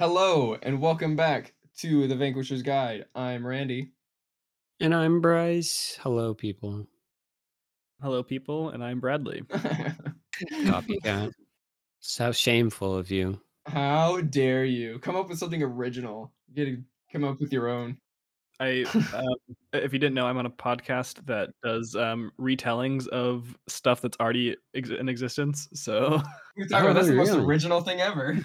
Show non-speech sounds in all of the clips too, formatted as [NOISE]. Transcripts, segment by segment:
Hello and welcome back to the Vanquisher's Guide. I'm Randy. And I'm Bryce. Hello, people. Hello, people, and I'm Bradley. [LAUGHS] Copycat. So shameful of you. How dare you come up with something original? You get to come up with your own. I, [LAUGHS] um, if you didn't know, I'm on a podcast that does um, retellings of stuff that's already ex- in existence. So [LAUGHS] You're talking about that's the most original thing ever.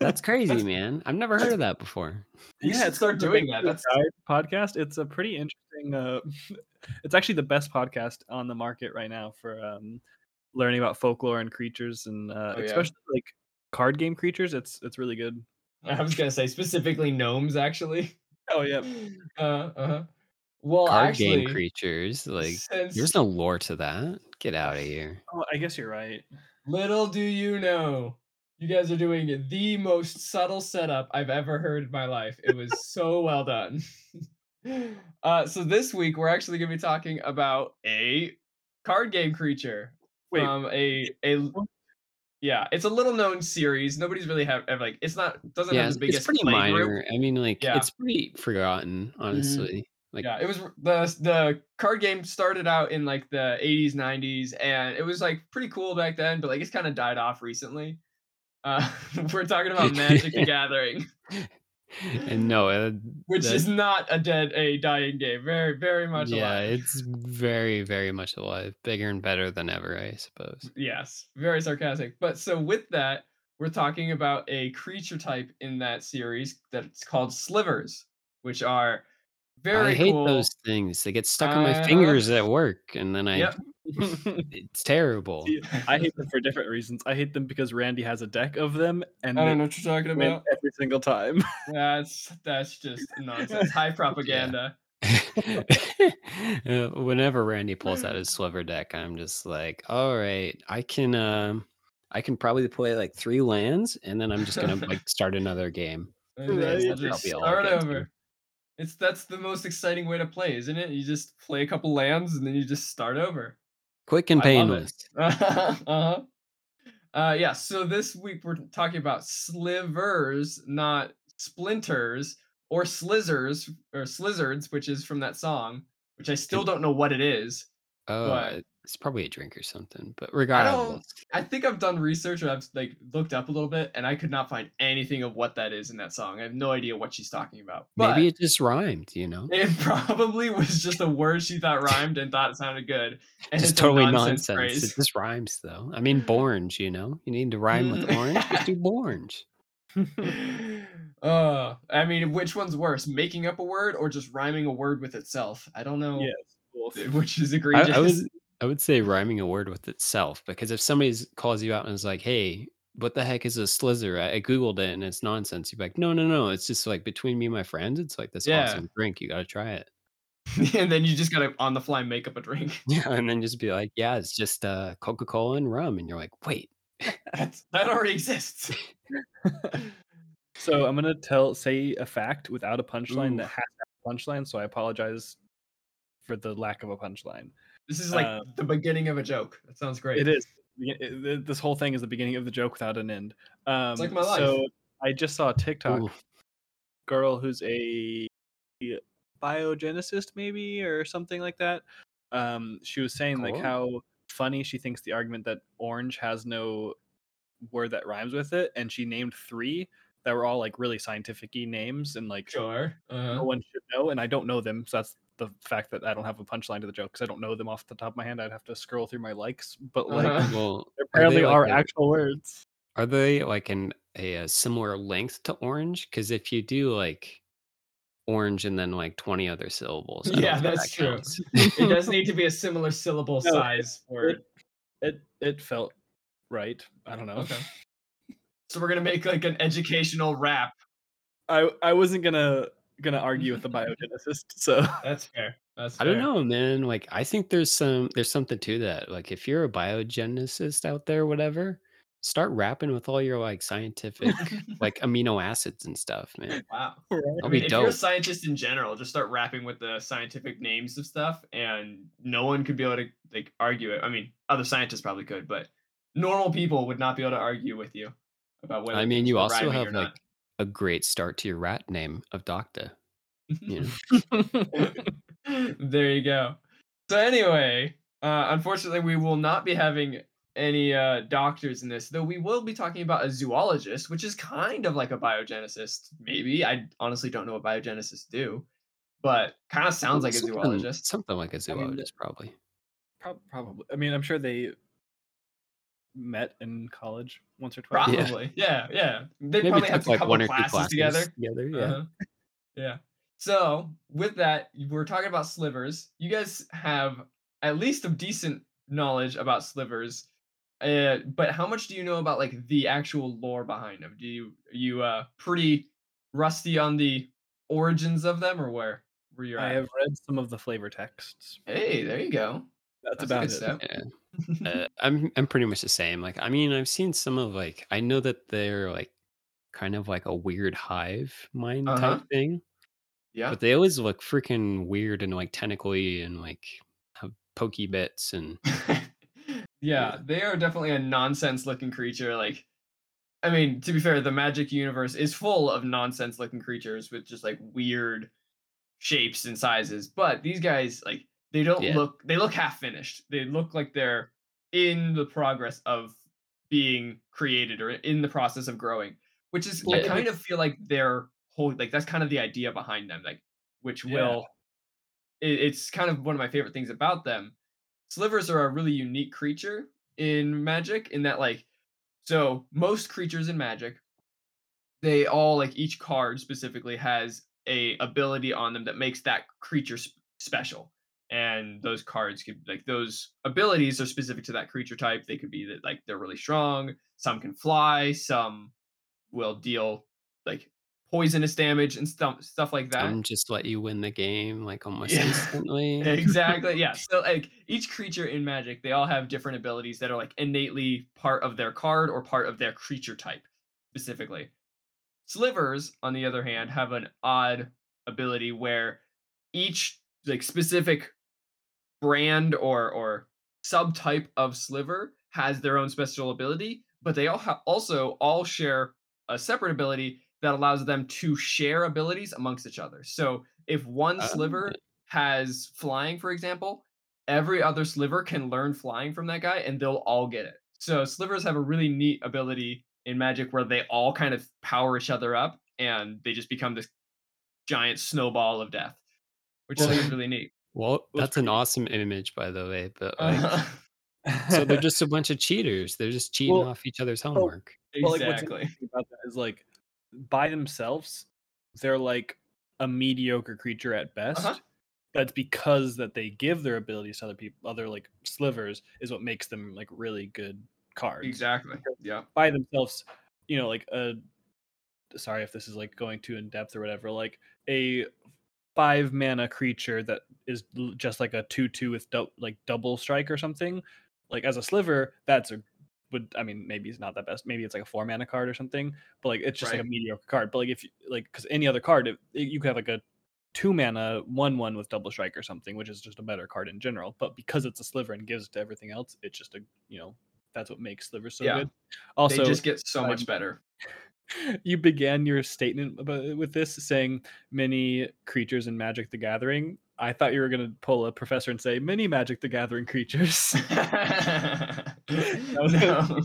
That's crazy, That's- man. I've never heard of that before. You should it's start doing that. That's [LAUGHS] podcast. It's a pretty interesting. Uh, [LAUGHS] it's actually the best podcast on the market right now for um, learning about folklore and creatures, and uh, Oh, yeah. especially like card game creatures. It's it's really good. I was gonna say specifically gnomes actually. Oh yeah, [LAUGHS] Uh uh. Well, Card actually, game creatures. Like, since there's no lore to that. Get out of here. oh, I guess you're right. Little do you know, you guys are doing the most subtle setup I've ever heard in my life. It was so well done. [LAUGHS] Uh, so this week we're actually going to be talking about a card game creature Wait, from a a yeah, it's a little known series. Nobody's really have, have like it's not doesn't Yeah, have the biggest it's pretty play group. minor. I mean, like, Yeah. it's pretty forgotten, honestly. Like, yeah, it was the the card game started out in like the 80s, 90s, and it was like pretty cool back then, but like it's kind of died off recently. Uh, [LAUGHS] we're talking about [LAUGHS] Magic the Gathering, and no, uh, [LAUGHS] which that- is not a dead, a dying game. Very, very much yeah, alive. Yeah, it's very, very much alive. Bigger and better than ever, I suppose. Yes, very sarcastic. But so with that, we're talking about a creature type in that series that's called slivers, which are very I hate cool. those things. They get stuck in Uh, my fingers at work, and then I. Yep. [LAUGHS] It's terrible. See, I hate them for different reasons. I hate them because Randy has a deck of them, and I don't know what you're talking about. every single time. [LAUGHS] That's that's just nonsense. High [LAUGHS] propaganda. Uh, Whenever Randy pulls out his sliver deck, I'm just like, all right, I can um I can probably play like three lands and then I'm just gonna like start another game. Right. you just probably all I start over. It's that's the most exciting way to play, isn't it? You just play a couple lands and then you just start over. Quick and I love it. painless. [LAUGHS] uh-huh. Uh yeah, so this week we're talking about slivers, not splinters, or slizzers, or slizzards, which is from that song, which I still don't know what it is. Oh, But- it's probably a drink or something. But I regardless, don't I think I've done research or I've like looked up a little bit and I could not find anything of what that is in that song. I have no idea what she's talking about. But maybe it just rhymed, you know? it [LAUGHS] probably was just a word she thought rhymed and thought sounded good. And Just it's totally nonsense nonsense. It just rhymes though. I mean, Borge, you know? You need to rhyme with [LAUGHS] orange, just do Borge. [LAUGHS] uh, I mean, which one's worse, making up a word or just rhyming a word with itself? I don't know yes, which is I, egregious. I would I would say rhyming a word with itself because if somebody calls you out and is like, "Hey, what the heck is a slizzer?" I, I googled it and it's nonsense. You're like, "No, no, no! It's just like between me and my friends. It's like this Yeah. awesome drink. You got to try it." [LAUGHS] and then you just gotta on the fly make up a drink. [LAUGHS] Yeah, and then just be like, "Yeah, it's just uh, Coca Cola and rum," and you're like, "Wait, [LAUGHS] That's, that already exists. So I'm gonna tell say a fact without a punchline Ooh. that has a punchline. So I apologize for the lack of a punchline. This is like Um, the beginning of a joke. That sounds great. It is. It- it- This whole thing is the beginning of the joke without an end. Um, like my life. So I just saw a TikTok Ooh. girl who's a biogenicist, maybe or something like that. Um, she was saying like how funny she thinks the argument that orange has no word that rhymes with it, and she named three that were all like really scientific-y names and like Sure. Uh-huh. no one should know, and I don't know them. So that's the fact that I don't have a punchline to the joke because I don't know them off the top of my hand. I'd have to scroll through my likes, but like Uh-huh. well, there are they apparently like are a- actual words. Are they like in a, a similar length to orange? Because if you do like orange and then like 20 other syllables, I Yeah, that's that true. it [LAUGHS] does need to be a similar syllable No, size for it- It it felt right. I don't know. Okay. So we're gonna make like an educational rap. I I wasn't gonna gonna argue with the biogenicist. So [LAUGHS] That's fair. That's I don't know, man. Like I think there's some there's something to that. Like if you're a biogenicist out there, whatever, start rapping with all your like scientific [LAUGHS] like amino acids and stuff, man. Wow. right. I That'll mean, be if you're a scientist in general, just start rapping with the scientific names of stuff, and no one could be able to like argue it. I mean, other scientists probably could, but normal people would not be able to argue with you about whether. I mean, you also have like not. A great start to your rat name of Docta. You know? [LAUGHS] there you go. So anyway, uh, unfortunately, we will not be having any uh, doctors in this, though we will be talking about a zoologist, which is kind of like a biogeneticist. Maybe I honestly don't know what biogeneticists do, but kind of sounds like a something, zoologist. Something like a zoologist, I mean, probably. Pro- probably. I mean, I'm sure they met in college once or twice. Probably, yeah, [LAUGHS] yeah. yeah. They Maybe probably have like couple one or classes, classes together. Together, yeah, uh-huh. yeah. So with that, we're talking about slivers. You guys have at least a decent knowledge about slivers. Uh, but how much do you know about like the actual lore behind them? Do you are you uh pretty rusty on the origins of them, or where were you? I have read some of the flavor texts. Hey, there you go. That's, That's about it. Yeah. [LAUGHS] uh, I'm I'm pretty much the same. Like, I mean, I've seen some of like I know that they're like kind of like a weird hive mind uh-huh. type thing. Yeah. But they always look freaking weird and like tentacly and like have pokey bits and [LAUGHS] yeah, they are definitely a nonsense looking creature. Like, I mean, to be fair, the magic universe is full of nonsense looking creatures with just like weird shapes and sizes. But these guys, like, they don't yeah. look, they look half finished. They look like they're in the progress of being created or in the process of growing, which is, yeah. I kind of feel like they're whole, like, that's kind of the idea behind them, like, which yeah. will, it, it's kind of one of my favorite things about them slivers are a really unique creature in magic in that like so most creatures in magic they all like each card specifically has a ability on them that makes that creature sp- special and those cards could like those abilities are specific to that creature type they could be that like they're really strong some can fly some will deal like poisonous damage and stuff stuff like that. And just let you win the game like [LAUGHS] almost yeah. instantly. exactly. Yeah. [LAUGHS] So like each creature in Magic, they all have different abilities that are like innately part of their card or part of their creature type specifically. Slivers, on the other hand, have an odd ability where each like specific brand or or subtype of sliver has their own special ability, but they all ha- also all share a separate ability that allows them to share abilities amongst each other. So if one sliver um, has flying, for example, every other sliver can learn flying from that guy and they'll all get it. So slivers have a really neat ability in magic where they all kind of power each other up and they just become this giant snowball of death, which well, is really neat. Well, that's an awesome image, by the way. But like, uh-huh. [LAUGHS] so they're just a bunch of cheaters. They're just cheating well, off each other's homework. Well, exactly. Like, about that is like by themselves, they're like a mediocre creature at best. Uh-huh. That's because that they give their abilities to other people, other like slivers, is what makes them like really good cards. Exactly. Yeah. By themselves, you know, like a sorry if this is like going too in depth or whatever, like a five mana creature that is just like a two two with do- like double strike or something. Like as a sliver, that's a would I mean maybe it's not that best. Maybe it's like a four mana card or something, but like it's just right. like a mediocre card. But like if you like because any other card, it, you could have like a two mana one one with double strike or something, which is just a better card in general. But because it's a sliver and gives it to everything else, it's just a you know that's what makes sliver so yeah. good. Also, they just get so um, much better. You began your statement with this saying many creatures in Magic the Gathering. I thought you were going to pull a professor and say many Magic the Gathering creatures. [LAUGHS] no. [LAUGHS]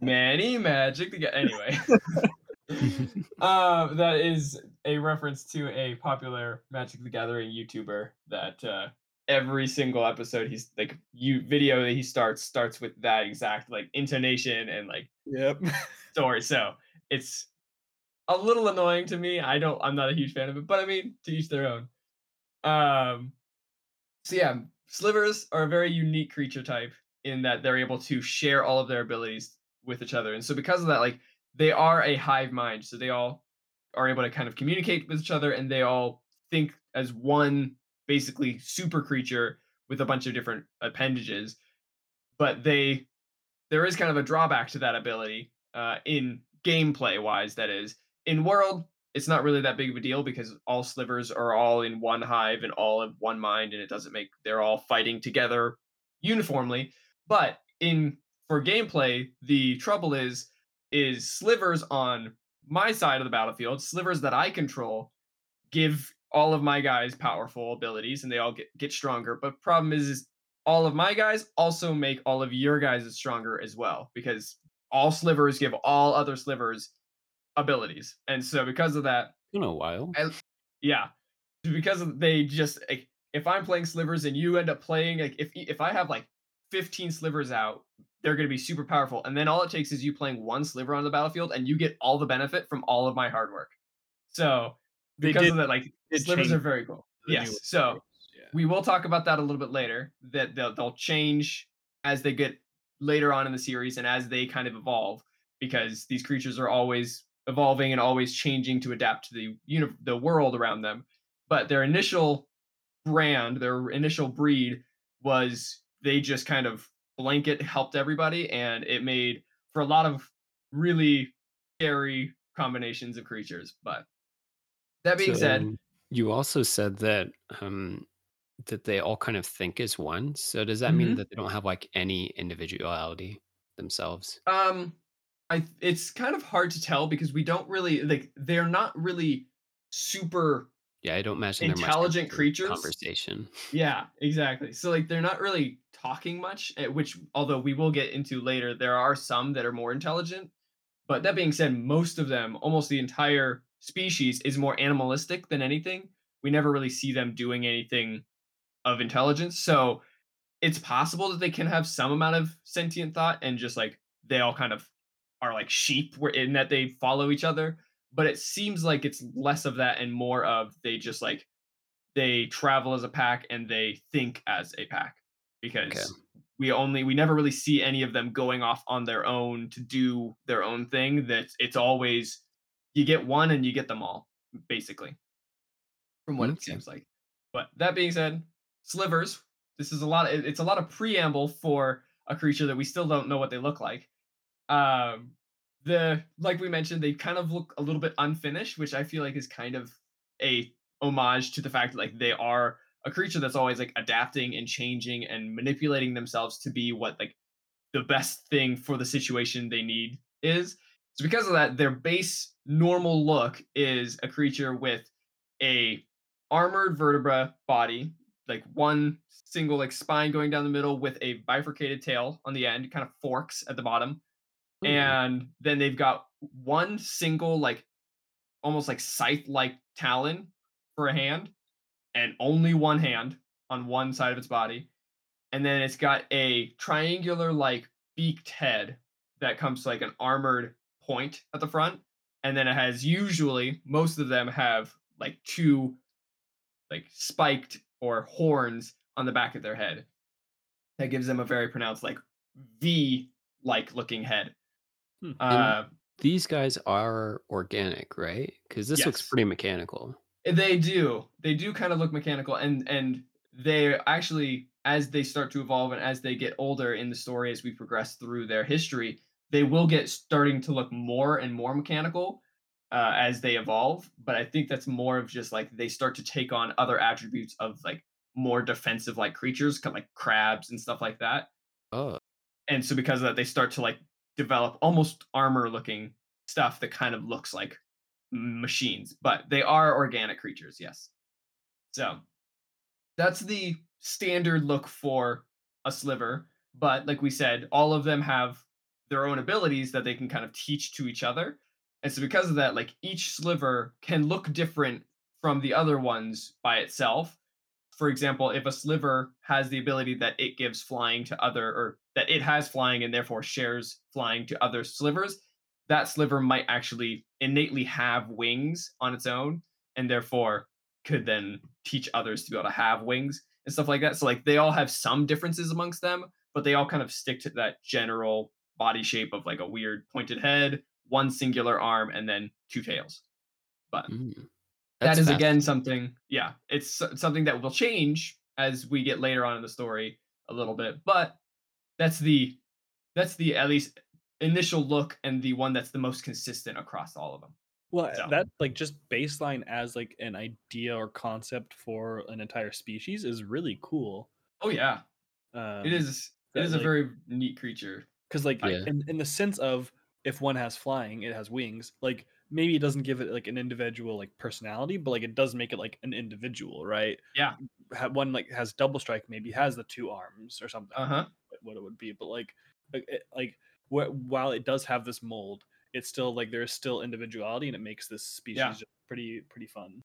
many Magic the Gathering. Anyway. [LAUGHS] uh, that is a reference to a popular Magic the Gathering YouTuber that uh, every single episode he's like you video that he starts starts with that exact like intonation and like yep story. So it's a little annoying to me. I don't I'm not a huge fan of it, but I mean to each their own. Um, so yeah, slivers are a very unique creature type in that they're able to share all of their abilities with each other, and so because of that, like they are a hive mind, so they all are able to kind of communicate with each other, and they all think as one basically super creature with a bunch of different appendages. But they there is kind of a drawback to that ability uh, in gameplay wise. That is in world it's not really that big of a deal because all slivers are all in one hive and all of one mind and it doesn't make they're all fighting together uniformly but in for gameplay the trouble is is slivers on my side of the battlefield, slivers that I control give all of my guys powerful abilities and they all get, get stronger. But problem is, is all of my guys also make all of your guys stronger as well because all slivers give all other slivers abilities. And so because of that, in a while. I, yeah, because they just like, if I'm playing slivers and you end up playing like if if I have like 15 slivers out, they're going to be super powerful. And then all it takes is you playing one sliver on the battlefield and you get all the benefit from all of my hard work. So because did- of that, like slivers are very cool. Yes. So slivers, we will talk about that a little bit later. That they'll, they'll change as they get later on in the series and as they kind of evolve, because these creatures are always evolving and always changing to adapt to the uni- the world around them. But their initial brand, their initial breed, was they just kind of blanket helped everybody, and it made for a lot of really scary combinations of creatures. But that being said, you also said that um that they all kind of think as one. So does that mean Mhm. that they don't have like any individuality themselves? Um, I it's kind of hard to tell because we don't really like they're not really super Yeah, I don't imagine they're much Intelligent creatures? Conversation. yeah, exactly. So like they're not really talking much, eh, which although we will get into later, there are some that are more intelligent. But that being said, most of them, almost the entire species is more animalistic than anything. We never really see them doing anything of intelligence. So it's possible that they can have some amount of sentient thought and just like they all kind of are like sheep where in that they follow each other but it seems like it's less of that and more of they just like they travel as a pack and they think as a pack because we only we never really see any of them going off on their own to do their own thing that it's always you get one and you get them all basically from what it seems like but that being said slivers this is a lot of, it's a lot of preamble for a creature that we still don't know what they look like. Um the like we mentioned they kind of look a little bit unfinished which i feel like is kind of a homage to the fact that like they are a creature that's always like adapting and changing and manipulating themselves to be what like the best thing for the situation they need is. So because of that their base normal look is a creature with a armored vertebra body like one single like spine going down the middle with a bifurcated tail on the end kind of forks at the bottom Ooh. and then they've got one single like almost like scythe like talon for a hand and only one hand on one side of its body and then it's got a triangular like beaked head that comes to like an armored point at the front and then it has usually most of them have like two like spiked or horns on the back of their head that gives them a very pronounced like v like looking head Hmm. uh These guys are organic, right? Because this looks pretty mechanical. They do. They do kind of look mechanical, and and they actually, as they start to evolve and as they get older in the story, as we progress through their history, they will get starting to look more and more mechanical uh, as they evolve. But I think that's more of just like they start to take on other attributes of like more defensive like creatures, like crabs and stuff like that. Oh, And so because of that, they start to like develop almost armor looking stuff that kind of looks like machines, but they are organic creatures, yes. So that's the standard look for a sliver. But like we said, all of them have their own abilities that they can kind of teach to each other. And so because of that, like each sliver can look different from the other ones by itself. For example, if a sliver has the ability that it gives flying to other, or that it has flying and therefore shares flying to other slivers, that sliver might actually innately have wings on its own and therefore could then teach others to be able to have wings and stuff like that. So like they all have some differences amongst them, but they all kind of stick to that general body shape of like a weird pointed head, one singular arm, and then two tails. But mm. That's again something, yeah, it's something that will change as we get later on in the story a little bit. But that's the that's the at least initial look and the one that's the most consistent across all of them. Well, So- that like just baseline as like an idea or concept for an entire species is really cool. Oh yeah, Um, it is. It that, is a like- very neat creature. because like I- Yeah. in, in the sense of if one has flying, it has wings. Like maybe it doesn't give it like an individual like personality, but like it does make it like an individual, right? Yeah. One like has double strike, maybe has the two arms or something. Uh huh. what- it would be, but like like it, like wh- while it does have this mold, it's still like there's still individuality, and it makes this species Yeah. just pretty pretty fun.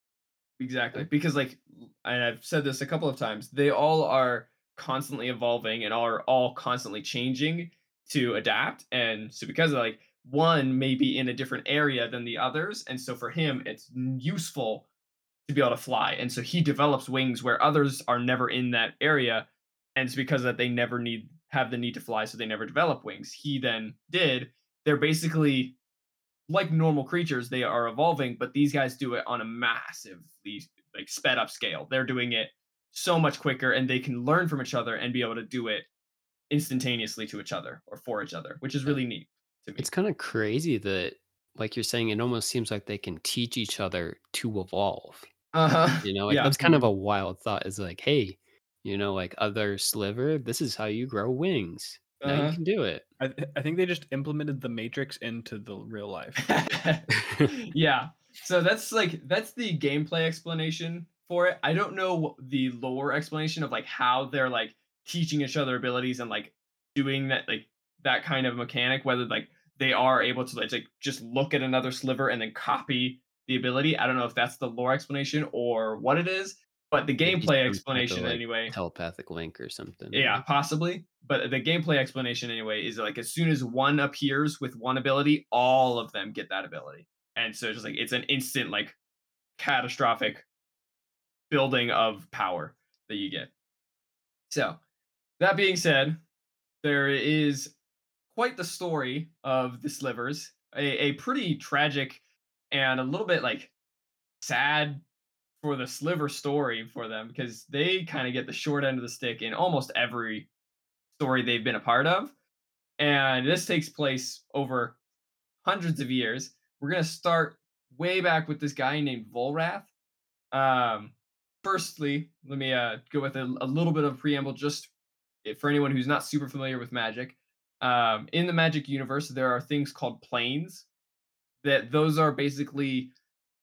Exactly. Because like and I've said this a couple of times, they all are constantly evolving and are all constantly changing to adapt. And so because of like one may be in a different area than the others, and so for him it's useful to be able to fly. And so he develops wings where others are never in that area. And it's because that they never need have the need to fly, so they never develop wings. He then did. They're basically like normal creatures, they are evolving, but these guys do it on a massively like sped up scale. They're doing it so much quicker and they can learn from each other and be able to do it instantaneously to each other or for each other, which is really neat to me. It's kind of crazy that, like you're saying, it almost seems like they can teach each other to evolve. uh-huh. You know, [LAUGHS] like yeah. that's kind of a wild thought. Is like, hey, you know, like other sliver, this is how you grow wings. Now Uh-huh. you can do it. I th- I think they just implemented the Matrix into the real life. [LAUGHS] yeah. So that's like that's the gameplay explanation for it. I don't know the lore explanation of like how they're like teaching each other abilities and like doing that like that kind of mechanic whether like they are able to like, like just look at another sliver and then copy the ability. I don't know if that's the lore explanation or what it is, but the gameplay explanation like, anyway. Telepathic link or something. Yeah, possibly. But the gameplay explanation anyway is like as soon as one appears with one ability, all of them get that ability. And so it's just like it's an instant like catastrophic building of power that you get. So, that being said, there is quite the story of the slivers, a, a pretty tragic and a little bit like sad for the sliver story for them because they kind of get the short end of the stick in almost every story they've been a part of. And this takes place over hundreds of years. We're going to start way back with this guy named Volrath. Um, firstly, let me uh, go with a, a little bit of preamble just for anyone who's not super familiar with magic. Um, in the magic universe, there are things called planes. That those are basically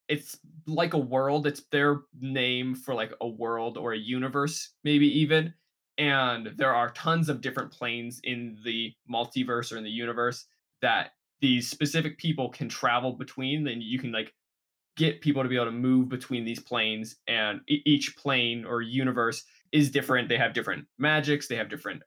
it's like a world. It's their name for like a world or a universe, maybe even. And there are tons of different planes in the multiverse or in the universe that these specific people can travel between. Then you can like get people to be able to move between these planes, and each plane or universe is different. They have different magics, they have different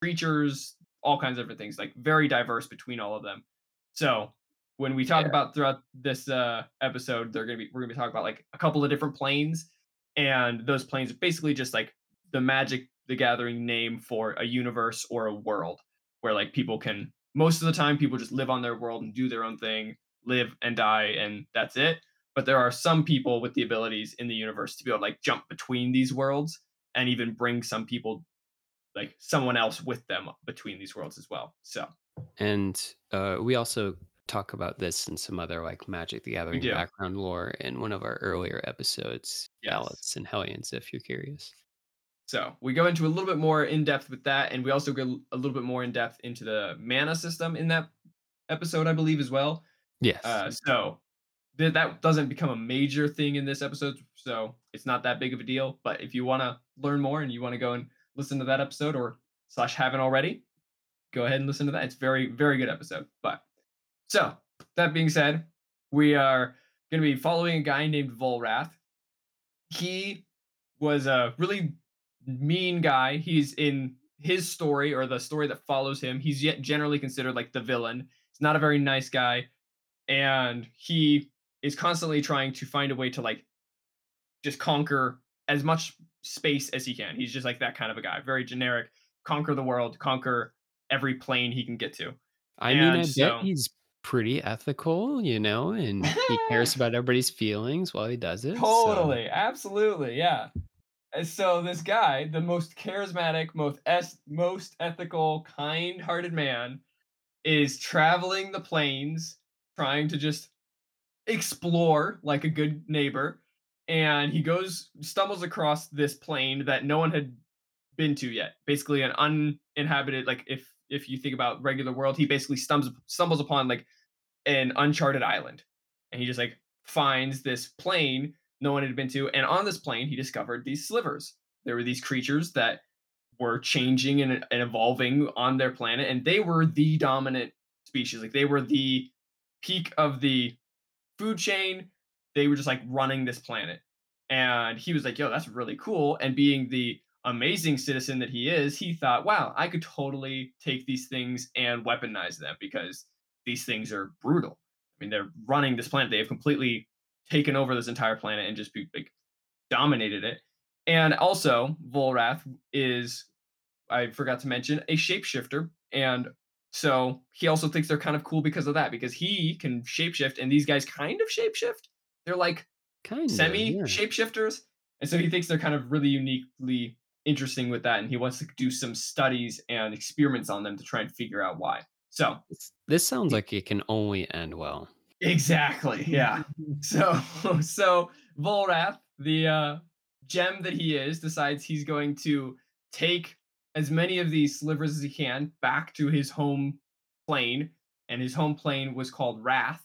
creatures, all kinds of different things, like very diverse between all of them. So when we talk Yeah. about throughout this uh, episode, they're gonna be we're gonna be talking about like a couple of different planes, and those planes are basically just like the Magic the Gathering name for a universe or a world where like people can most of the time people just live on their world and do their own thing, live and die, and that's it. But there are some people with the abilities in the universe to be able to like jump between these worlds and even bring some people like someone else with them between these worlds as well. So And uh, we also talk about this in some other like Magic the Gathering background lore in one of our earlier episodes, Yes. Baloths and Hellions, if you're curious. So we go into a little bit more in depth with that, and we also go a little bit more in depth into the mana system in that episode, I believe, as well. Yes. Uh, so th- that doesn't become a major thing in this episode, so it's not that big of a deal. But if you want to learn more and you want to go and listen to that episode, or slash haven't already, go ahead and listen to that. It's very very good episode. But so that being said, we are going to be following a guy named Volrath. He was a really mean guy. He's in his story or the story that follows him. He's yet generally considered like the villain. He's not a very nice guy, and he is constantly trying to find a way to like just conquer as much space as he can. He's just like that kind of a guy, very generic. Conquer the world, conquer every plane he can get to. I mean, I and bet he's pretty ethical, you know, and he cares [LAUGHS] about everybody's feelings while he does it. so- Totally, absolutely, yeah. And so this guy, the most charismatic, most es- most ethical, kind-hearted man, is traveling the plains, trying to just explore like a good neighbor. And he goes, stumbles across this plane that no one had been to yet. Basically, an uninhabited. Like if if you think about regular world, he basically stumbles stumbles upon like an uncharted island and he just like finds this plane no one had been to, and on this plane he discovered these slivers. There were these creatures that were changing and, and evolving on their planet, and they were the dominant species. Like they were the peak of the food chain. They were just like running this planet. And he was like, yo, that's really cool. And being the amazing citizen that he is, he thought, wow, I could totally take these things and weaponize them because these things are brutal. I mean, they're running this planet. They have completely taken over this entire planet and just like dominated it. And also, Volrath is, I forgot to mention, a shapeshifter. And so he also thinks they're kind of cool because of that, because he can shapeshift and these guys kind of shapeshift. They're like Kind semi yeah. shapeshifters. And so he thinks they're kind of really uniquely interesting with that. And he wants to do some studies and experiments on them to try and figure out why. So This- sounds like it can only end well. exactly. Yeah. [LAUGHS] So [LAUGHS] so Volrath, the uh gem that he is, decides he's going to take as many of these slivers as he can back to his home plane. And his home plane was called Rath.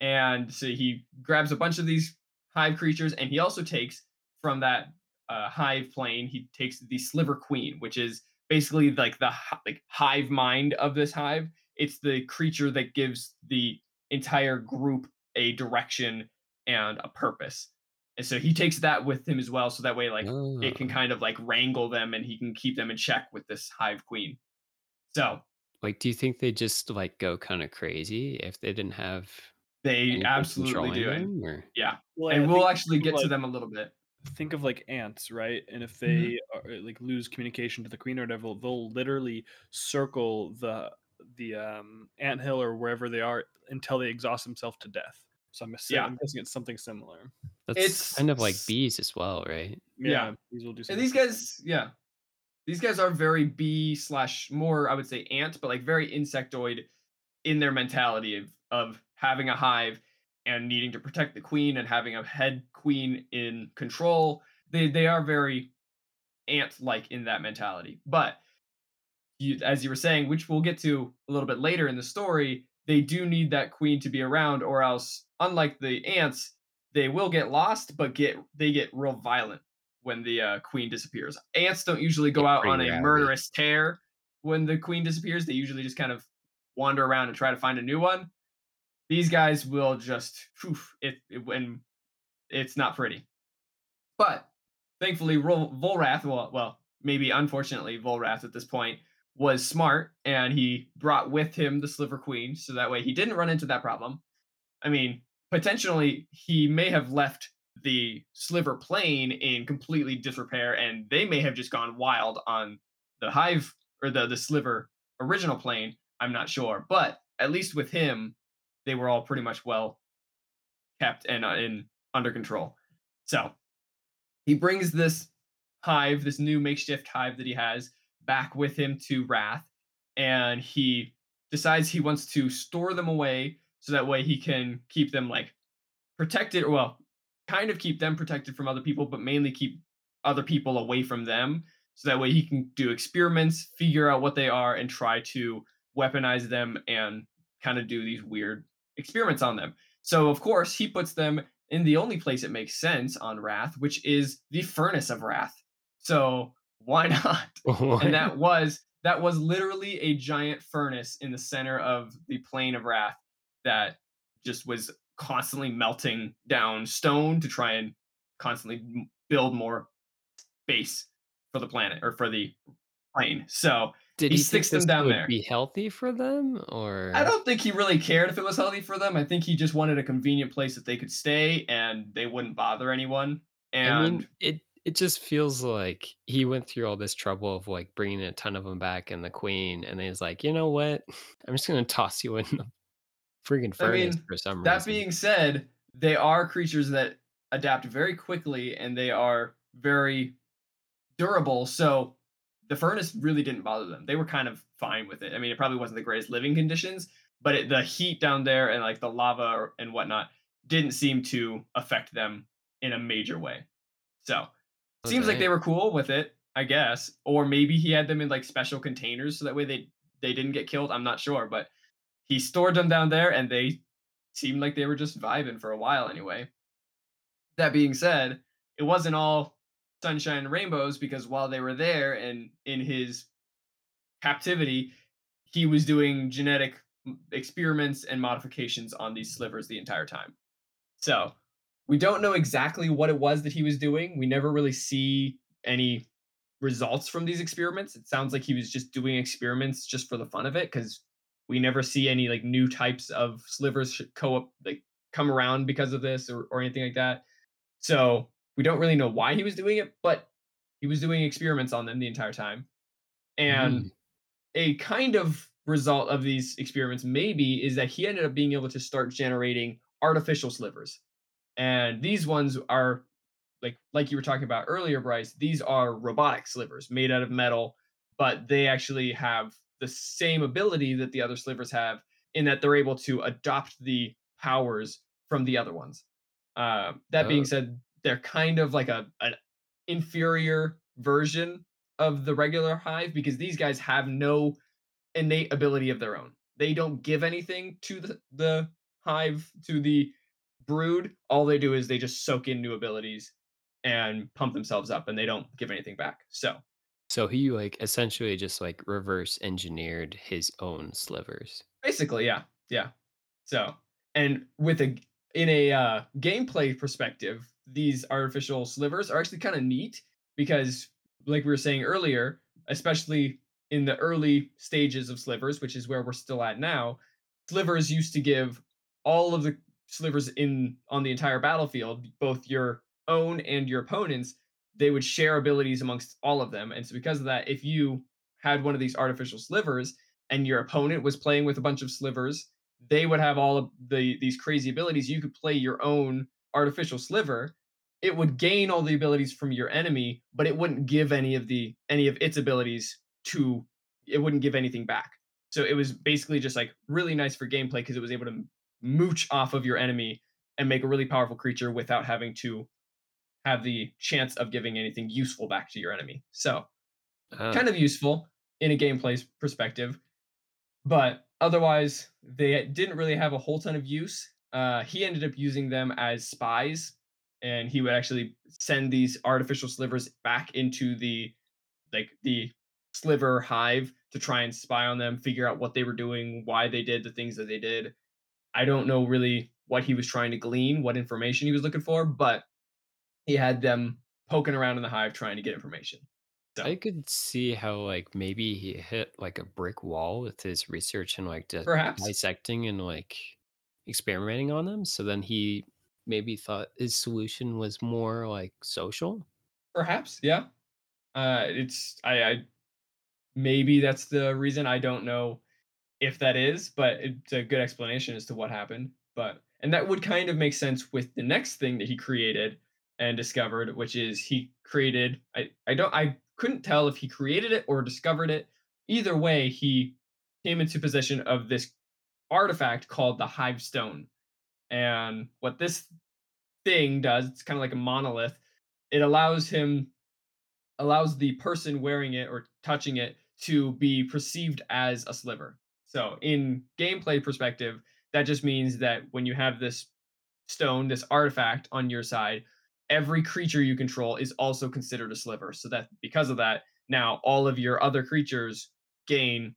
And so he grabs a bunch of these hive creatures, and he also takes from that uh, hive plane, he takes the sliver queen, which is basically like the like hive mind of this hive. It's the creature that gives the entire group a direction and a purpose. And so he takes that with him as well, so that way like it can Oh. kind of like wrangle them and he can keep them in check with this hive queen. So Like, do you think they just like go kind of crazy if they didn't have they anything absolutely do. And them? Or yeah. Well, and I we'll actually think of, get to them a little bit. think of like ants, right? And if Mhm. they are, like lose communication to the queen or whatever, they'll literally circle the the um ant hill or wherever they are until they exhaust themselves to death. So I'm, guessing, Yeah. I'm guessing it's something similar. that's It's kind of like bees as well, right? Yeah. these will do. And these similar. guys, yeah. These guys are very bee slash more, I would say, ant, but like very insectoid in their mentality of of having a hive and needing to protect the queen and having a head queen in control. They they are very ant like in that mentality. But you, as you were saying, which we'll get to a little bit later in the story, they do need that queen to be around, or else, unlike the ants, they will get lost, but get they get real violent when the uh, queen disappears. Ants don't usually go out on a murderous tear when the queen disappears. They usually just kind of wander around and try to find a new one. These guys will just, whew, it, it when it's not pretty. But thankfully, Vol- Volrath, well, well, maybe unfortunately, Volrath at this point was smart and he brought with him the Sliver Queen, so that way he didn't run into that problem. I mean, potentially he may have left the Sliver plane in completely disrepair, and they may have just gone wild on the Hive or the the Sliver original plane. I'm not sure, but at least with him, they were all pretty much well kept and uh, in under control. So he brings this hive, this new makeshift hive that he has, back with him to Rath, and he decides he wants to store them away so that way he can keep them like protected, well, kind of keep them protected from other people, but mainly keep other people away from them. So that way he can do experiments, figure out what they are, and try to weaponize them and kind of do these weird experiments on them. So of course he puts them in the only place it makes sense on Rath, which is the furnace of Rath. So why [LAUGHS] not? And that was that was literally a giant furnace in the center of the plane of Rath that just was constantly melting down stone to try and constantly build more space for the planet or for the plane. So Did he he, sticks them down there. be healthy for them, or I don't think he really cared if it was healthy for them. I think he just wanted a convenient place that they could stay and they wouldn't bother anyone. And I mean, it it just feels like he went through all this trouble of like bringing a ton of them back and the queen, and he's like, you know what? [LAUGHS] I'm just gonna toss you in the freaking I mean, for some that reason. That being said, they are creatures that adapt very quickly and they are very durable. So the furnace really didn't bother them. They were kind of fine with it. I mean, it probably wasn't the greatest living conditions, but it, the heat down there and like the lava and whatnot didn't seem to affect them in a major way. So Oh, seems like they were cool with it, I guess. Or maybe he had them in like special containers so that way they they didn't get killed. I'm not sure, but he stored them down there and they seemed like they were just vibing for a while anyway. That being said, it wasn't all sunshine and rainbows because while they were there and in his captivity, he was doing genetic experiments and modifications on these slivers the entire time. So we don't know exactly what it was that he was doing. We never really see any results from these experiments. It sounds like he was just doing experiments just for the fun of it because we never see any like new types of slivers co-op like come around because of this or, or anything like that. So we don't really know why he was doing it, but he was doing experiments on them the entire time. And mm. a kind of result of these experiments maybe is that he ended up being able to start generating artificial slivers. And these ones are like like you were talking about earlier, Bryce, these are robotic slivers made out of metal, but they actually have the same ability that the other slivers have in that they're able to adopt the powers from the other ones. Uh, that oh. being said, they're kind of like a an inferior version of the regular hive because these guys have no innate ability of their own. They don't give anything to the, the hive, to the brood. All they do is they just soak in new abilities and pump themselves up and they don't give anything back. So So he like essentially just like reverse engineered his own slivers. basically, yeah. Yeah. So and with a in a uh gameplay perspective, these artificial slivers are actually kind of neat because like we were saying earlier, especially in the early stages of slivers, which is where we're still at now, slivers used to give all of the slivers in on the entire battlefield, both your own and your opponents, they would share abilities amongst all of them. And so because of that, if you had one of these artificial slivers and your opponent was playing with a bunch of slivers, they would have all of the these crazy abilities. You could play your own artificial sliver. It would gain all the abilities from your enemy, but it wouldn't give any of the any of its abilities to it wouldn't give anything back. So it was basically just like really nice for gameplay because it was able to mooch off of your enemy and make a really powerful creature without having to have the chance of giving anything useful back to your enemy. So uh, kind of useful in a gameplay perspective, but otherwise they didn't really have a whole ton of use. Uh, he ended up using them as spies, and he would actually send these artificial slivers back into the like the sliver hive to try and spy on them, figure out what they were doing, why they did the things that they did. I don't know really what he was trying to glean, what information he was looking for, but he had them poking around in the hive trying to get information. So. I could see how like maybe he hit like a brick wall with his research and like perhaps dissecting and like experimenting on them. So then he maybe thought his solution was more like social. Perhaps, yeah. Uh, it's I, I maybe that's the reason. I don't know if that is, but it's a good explanation as to what happened. But and that would kind of make sense with the next thing that he created and discovered, which is he created I, I don't I couldn't tell if he created it or discovered it. Either way, he came into possession of this artifact called the Hive Stone. And what this thing does, it's kind of like a monolith. It allows him allows the person wearing it or touching it to be perceived as a sliver. So, in gameplay perspective, that just means that when you have this stone, this artifact on your side, every creature you control is also considered a sliver. So that because of that, now all of your other creatures gain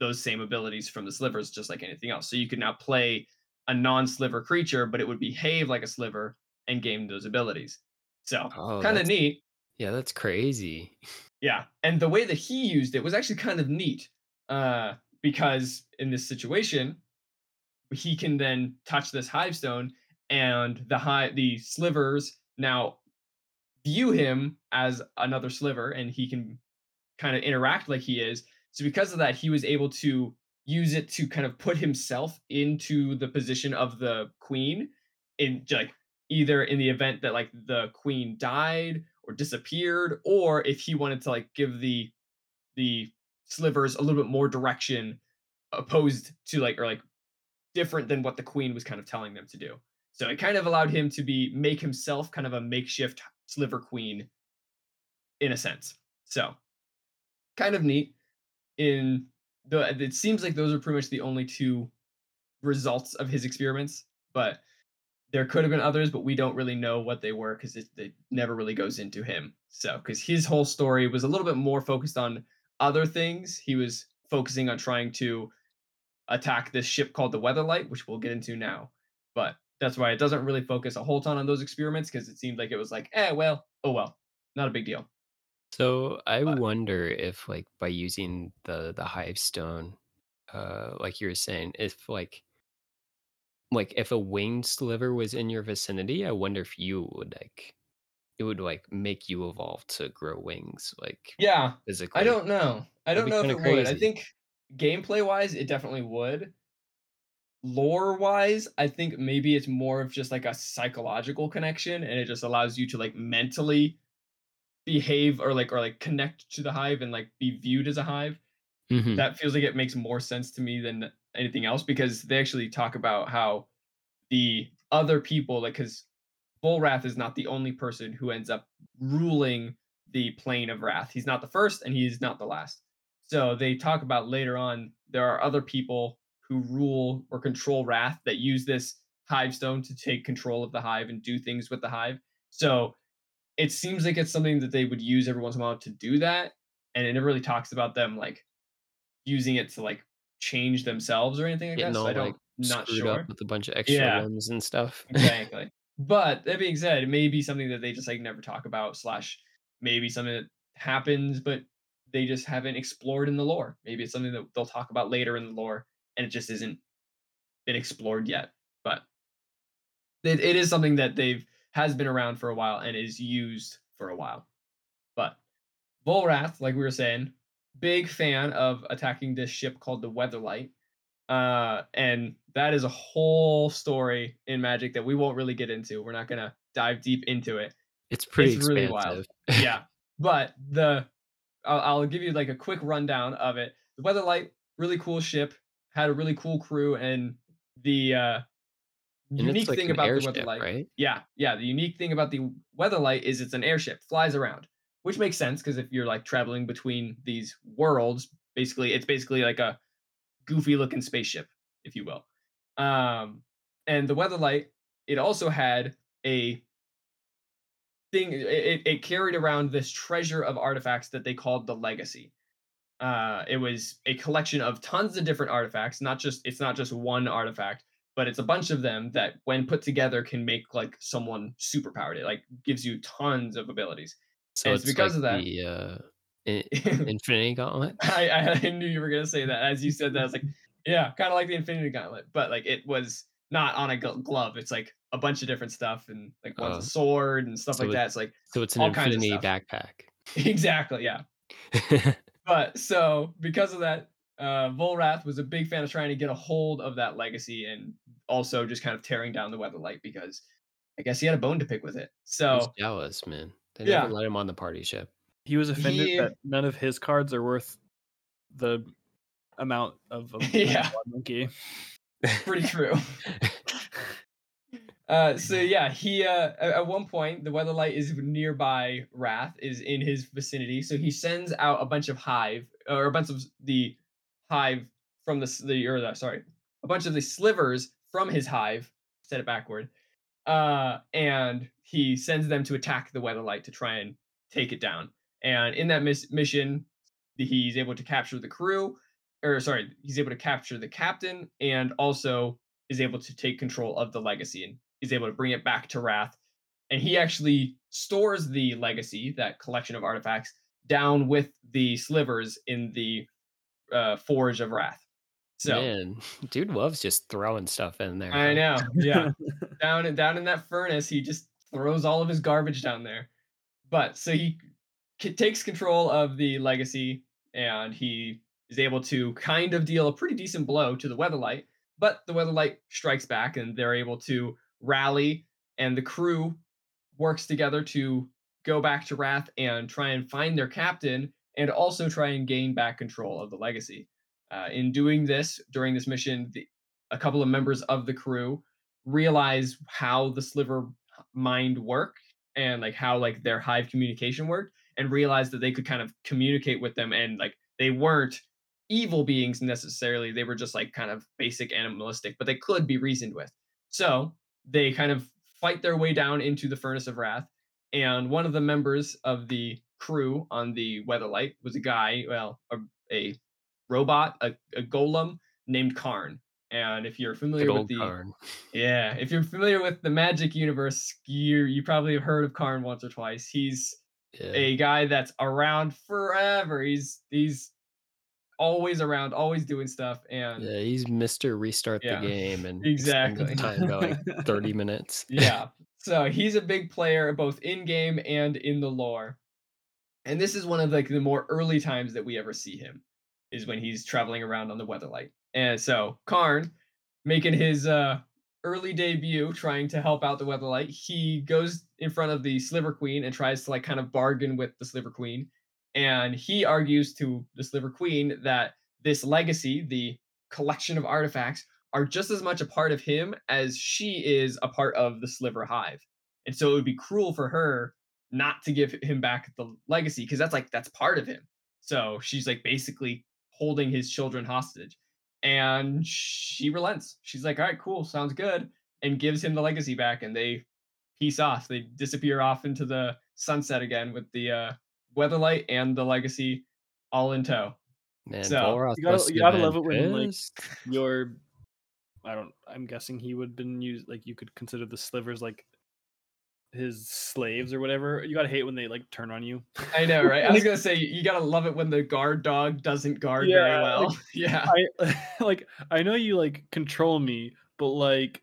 those same abilities from the slivers, just like anything else. So you could now play a non-sliver creature, but it would behave like a sliver and gain those abilities. So oh, kind of neat. Yeah, that's crazy. Yeah, and the way that he used it was actually kind of neat, uh, because in this situation, he can then touch this hive stone, and the hive, the slivers now view him as another sliver and he can kind of interact like he is. So because of that, he was able to use it to kind of put himself into the position of the queen in like either in the event that like the queen died or disappeared or if he wanted to like give the the slivers a little bit more direction opposed to like or like different than what the queen was kind of telling them to do so it kind of allowed him to be make himself kind of a makeshift sliver queen in a sense. So kind of neat. In the it seems like those are pretty much the only two results of his experiments. but there could have been others, but we don't really know what they were because it, it never really goes into him. So, because his whole story was a little bit more focused on other things, he was focusing on trying to attack this ship called the Weatherlight, which we'll get into now. But that's why it doesn't really focus a whole ton on those experiments because it seemed like it was like, eh, well, oh well, not a big deal. So I But wonder if like by using the the hive stone, uh, like you were saying, if like like if a winged sliver was in your vicinity, I wonder if you would like it would like make you evolve to grow wings like yeah, physically. I don't know. I don't know if it would. I think gameplay wise, it definitely would. Lore wise, I think maybe it's more of just like a psychological connection and it just allows you to like mentally behave or like or like connect to the hive and like be viewed as a hive hmm that feels like it makes more sense to me than anything else because they actually talk about how the other people like because Volrath is not the only person who ends up ruling the plane of Rath. He's not the first and he's not the last. So they talk about later on there are other people who rule or control Rath that use this hive stone to take control of the hive and do things with the hive. So it seems like it's something that they would use every once in a while to do that. And it never really talks about them like using it to like change themselves or anything like Getting that. So I don't not screwed up sure. with a bunch of extra Yeah, limbs and stuff. [LAUGHS] exactly. But that being said, it may be something that they just like never talk about, slash maybe something that happens, but they just haven't explored in the lore. Maybe it's something that they'll talk about later in the lore and it just isn't been explored yet. But it, it is something that they've has been around for a while and is used for a while. But Volrath, like we were saying, big fan of attacking this ship called the Weatherlight. Uh, and that is a whole story in Magic that we won't really get into. We're not gonna dive deep into it. It's pretty It's really wild. Yeah. [LAUGHS] But the I'll, I'll give you like a quick rundown of it. The Weatherlight, really cool ship, had a really cool crew, and the uh unique like thing about the airship, Weatherlight, right? yeah, yeah, the unique thing about the Weatherlight is it's an airship, flies around, which makes sense because if you're like traveling between these worlds, basically, it's basically like a goofy looking spaceship, if you will. Um, and the Weatherlight, it also had a thing. It, it carried around this treasure of artifacts that they called the Legacy. Uh, it was a collection of tons of different artifacts. Not just it's not just one artifact, but it's a bunch of them that, when put together, can make like someone superpowered. It like gives you tons of abilities, So it's it's like because of that. the uh in- [LAUGHS] Infinity Gauntlet. I, I knew you were gonna say that as you said that. I was like, [LAUGHS] yeah, kind of like the Infinity Gauntlet, but like it was not on a glove. It's like a bunch of different stuff, and like one's a Oh, sword and stuff so like it that. It's like so it's an all infinity backpack. [LAUGHS] exactly, yeah. But so because of that, uh, Volrath was a big fan of trying to get a hold of that legacy and also just kind of tearing down the Weatherlight because I guess he had a bone to pick with it. He's So jealous, man. They yeah, never let him on the party ship. He was offended he that none of his cards are worth the amount of a, [LAUGHS] yeah, monkey. pretty true. [LAUGHS] Uh, so yeah, he uh, at, at one point the Weatherlight is nearby. Rath is in his vicinity, so he sends out a bunch of hive or a bunch of the hive from the the or the, sorry, a bunch of the slivers from his hive. Said it backward. Uh, and he sends them to attack the Weatherlight to try and take it down. And in that miss- mission, he's able to capture the crew, or sorry, he's able to capture the captain, and also is able to take control of the legacy and is able to bring it back to Rath. And he actually stores the legacy, that collection of artifacts, down with the slivers in the uh, Forge of Rath. So Man, [LAUGHS] dude loves just throwing stuff in there. I know, yeah, [LAUGHS] down in down in that furnace, he just throws all of his garbage down there. But so he c- takes control of the legacy, and he is able to kind of deal a pretty decent blow to the Weatherlight. But the Weatherlight strikes back, and they're able to rally, and the crew works together to go back to Rath and try and find their captain, and also try and gain back control of the legacy. Uh, in doing this, during this mission, the, a couple of members of the crew realize how the sliver mind worked and like how like their hive communication worked and realized that they could kind of communicate with them and like they weren't evil beings necessarily they were just like kind of basic animalistic but they could be reasoned with So they kind of fight their way down into the furnace of Rath, and one of the members of the crew on the Weatherlight was a guy, well, a, a robot, a, a golem named Karn. And if you're familiar with the Karn. [LAUGHS] yeah, if you're familiar with the Magic universe, you you probably have heard of Karn once or twice. He's Yeah. a guy that's around forever. He's he's always around, always doing stuff, and Yeah, he's Mr. Restart Yeah, the game and exactly. time by like 30 [LAUGHS] minutes. yeah. [LAUGHS] So he's a big player both in game and in the lore. And this is one of like the more early times that we ever see him is when he's traveling around on the Weatherlight. And so Karn making his uh early debut trying to help out the Weatherlight, he goes in front of the Sliver Queen and tries to like kind of bargain with the Sliver Queen. And he argues to the Sliver Queen that this legacy, the collection of artifacts, are just as much a part of him as she is a part of the Sliver Hive. And so it would be cruel for her not to give him back the legacy because that's like that's part of him. So she's like basically holding his children hostage. And she relents. She's like, "All right, cool, sounds good," and gives him the legacy back and they peace off. They disappear off into the sunset again with the uh Weatherlight and the legacy all in tow. Man, So, you gotta- you gotta love it when, like. [LAUGHS] Your, I don't. I'm guessing he would have been used. Like you could consider the slivers like his slaves or whatever. You gotta hate when they like turn on you. I know, right? I was gonna [LAUGHS] say you gotta love it when the guard dog doesn't guard very Yeah, well. like, [LAUGHS] yeah. I [LAUGHS] like. I know you like control me, but like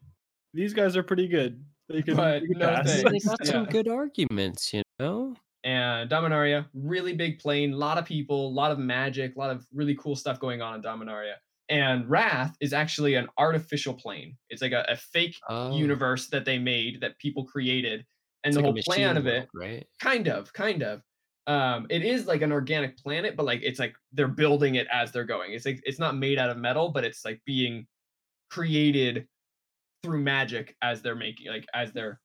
these guys are pretty good. They can, But they can no pass. They got some Yeah. good arguments, you know? and Dominaria, really big plane, a lot of people, a lot of magic, a lot of really cool stuff going on in Dominaria. And Rath is actually an artificial plane. It's like a, a fake Oh, universe that they made that people created. And it's the like whole plan of it, right? kind of, kind of. Um, it is like an organic planet, but like it's like they're building it as they're going. It's like it's not made out of metal, but it's like being created through magic as they're making like as they're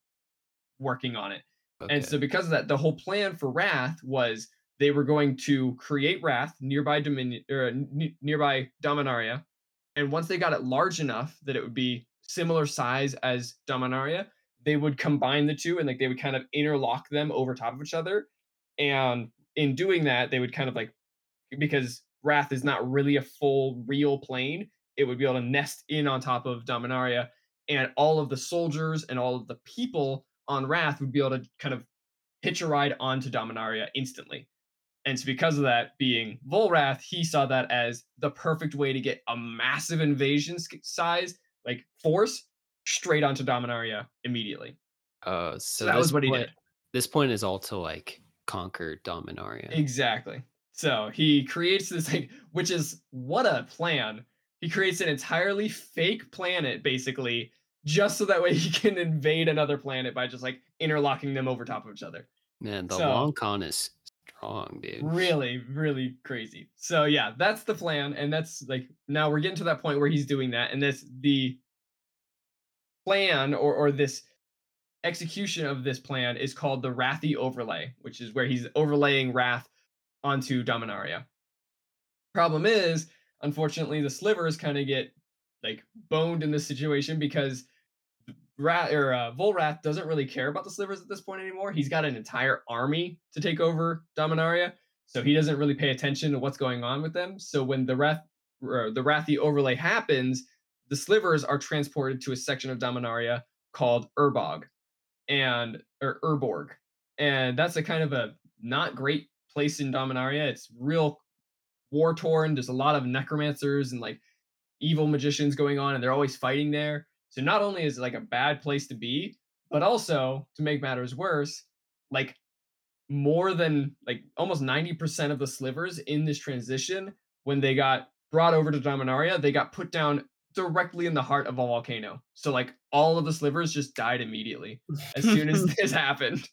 working on it. Okay. And so because of that, the whole plan for Rath was they were going to create Rath nearby Dominion or n- nearby Dominaria, and once they got it large enough that it would be similar size as Dominaria, they would combine the two and like they would kind of interlock them over top of each other. And in doing that, they would kind of like because Rath is not really a full real plane, it would be able to nest in on top of Dominaria, and all of the soldiers and all of the people on Rath would be able to kind of hitch a ride onto Dominaria instantly. And so because of that being Volrath, he saw that as the perfect way to get a massive invasion size, like force, straight onto Dominaria immediately. Uh, so that was what he did. This point is all to like conquer Dominaria. Exactly. So he creates this like, which is what a plan. He creates an entirely fake planet, basically, just so that way he [LAUGHS] can invade another planet by just like interlocking them over top of each other. Man, the So- long con is strong, dude. Really, really crazy. So yeah, that's the plan, and that's like now we're getting to that point where he's doing that, and this the plan or or this execution of this plan is called the Rathi overlay, which is where he's overlaying Rath onto Dominaria. Problem is, unfortunately, the slivers kind of get like boned in this situation because Rat or uh, Volrath doesn't really care about the slivers at this point anymore. He's got an entire army to take over Dominaria, so he doesn't really pay attention to what's going on with them. So when the Rath or the Rathi overlay happens, the slivers are transported to a section of Dominaria called Urbog and or Urborg, and that's a kind of a not great place in Dominaria. It's real war torn. There's a lot of necromancers and like evil magicians going on, and they're always fighting there. So not only is it like a bad place to be, but also to make matters worse, like more than like almost 90% of the slivers in this transition, when they got brought over to Dominaria, they got put down directly in the heart of a volcano. So like all of the slivers just died immediately as soon as [LAUGHS] this happened.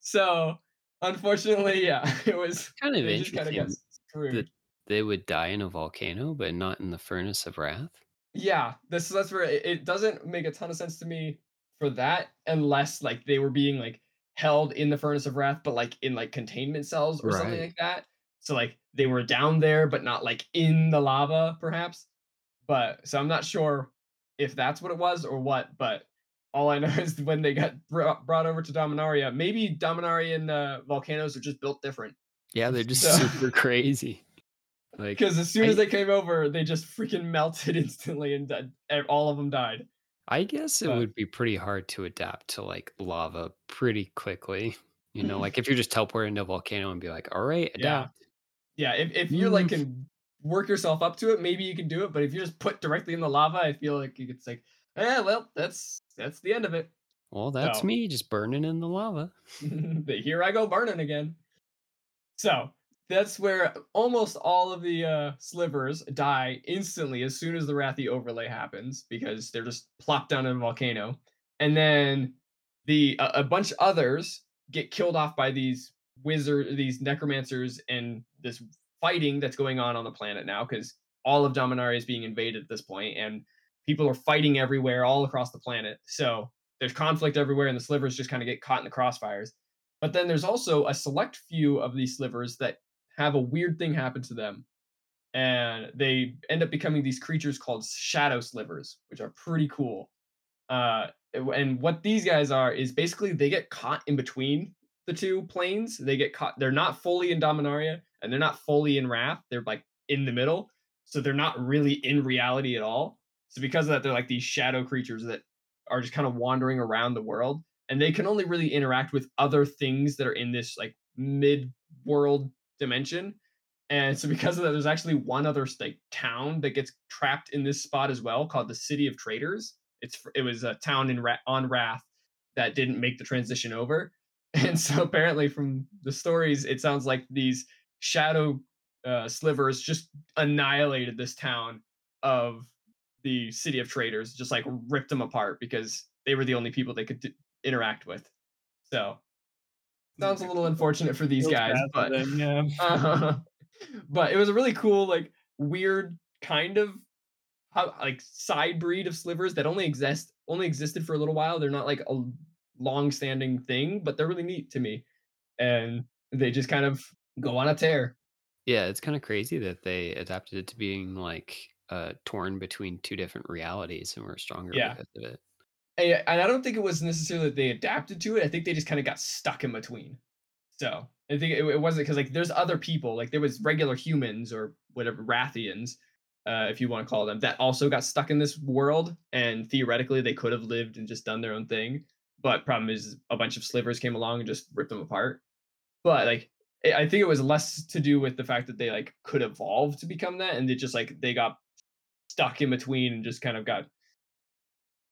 So unfortunately, yeah, [LAUGHS] it was Kind of they kind of got interesting. that they would die in a volcano, but not in the furnace of Rath. Yeah, this that's where it, it doesn't make a ton of sense to me for that unless like they were being like held in the furnace of Rath, but like in like containment cells or something like that. So like they were down there, but not like in the lava, perhaps. But so I'm not sure if that's what it was or what, but all I [LAUGHS] know is when they got brought, over to Dominaria, maybe Dominarian uh, volcanoes are just built different. Yeah, they're just So- super [LAUGHS] crazy. Like Because as soon as they came over, they just freaking melted [LAUGHS] instantly and died. all of them died. I guess it but- would be pretty hard to adapt to like lava pretty quickly. You know, like if you're just teleporting into a volcano and be like, all right, Yeah. adapt. Yeah, if, if you like Mm. can work yourself up to it, maybe you can do it. But if you're just put directly in the lava, I feel like it's like, eh, well, that's that's the end of it. Well, that's So- me just burning in the lava. [LAUGHS] But here I go burning again. So that's where almost all of the uh, slivers die instantly as soon as the Rathi overlay happens because they're just plopped down in a volcano, and then the a, a bunch of others get killed off by these wizard, these necromancers, and this fighting that's going on on the planet now because all of Dominaria is being invaded at this point, and people are fighting everywhere, all across the planet. So there's conflict everywhere, and the slivers just kind of get caught in the crossfires. But then there's also a select few of these slivers that have a weird thing happen to them. And they end up becoming these creatures called shadow slivers, which are pretty cool. Uh, and- and what these guys are is basically they get caught in between the two planes. They get caught, they're not fully in Dominaria and they're not fully in Rath. They're like in the middle. So they're not really in reality at all. So because of that, they're like these shadow creatures that are just kind of wandering around the world and they can only really interact with other things that are in this like mid world dimension and so because of that there's actually one other like town that gets trapped in this spot as well called the city of traders it's it was a town in on Rath that didn't make the transition over [LAUGHS] and so apparently from the stories it sounds like these shadow uh, slivers just annihilated this town of the city of traders just like ripped them apart because they were the only people they could d- interact with. So sounds a little unfortunate for these guys but them, yeah. [LAUGHS] uh, but it was a really cool like weird kind of how like side breed of slivers that only exist only existed for a little while. They're not like a long standing thing but they're really neat to me. And they just kind of go on a tear Yeah, it's kind of crazy that they adapted it to being like uh torn between two different realities and were stronger Yeah. because of it. and and i don't think it was necessarily that they adapted to it i think they just kind of got stuck in between so i think it, it wasn't because like there's other people like there was regular humans or whatever rathians uh, if you want to call them that also got stuck in this world and theoretically they could have lived and just done their own thing but problem is a bunch of slivers came along and just ripped them apart but like i think it was less to do with the fact that they like could evolve to become that and they just like they got stuck in between and just kind of got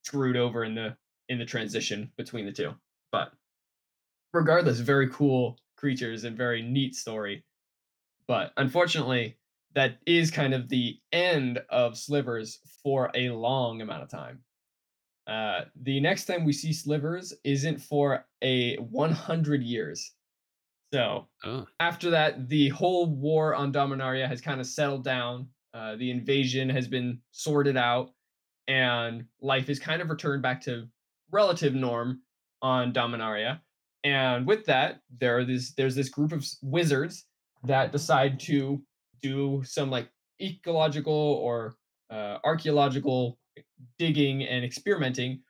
screwed over in the in the transition between the two. But regardless, very cool creatures and very neat story. But unfortunately, that is kind of the end of slivers for a long amount of time. Uh, the next time we see slivers isn't for a 100 years. So Oh, after that, the whole war on Dominaria has kind of settled down. Uh, the invasion has been sorted out, and life is kind of returned back to relative norm on Dominaria. And with that, there are this there's this group of wizards that decide to do some like ecological or uh, archaeological digging and experimenting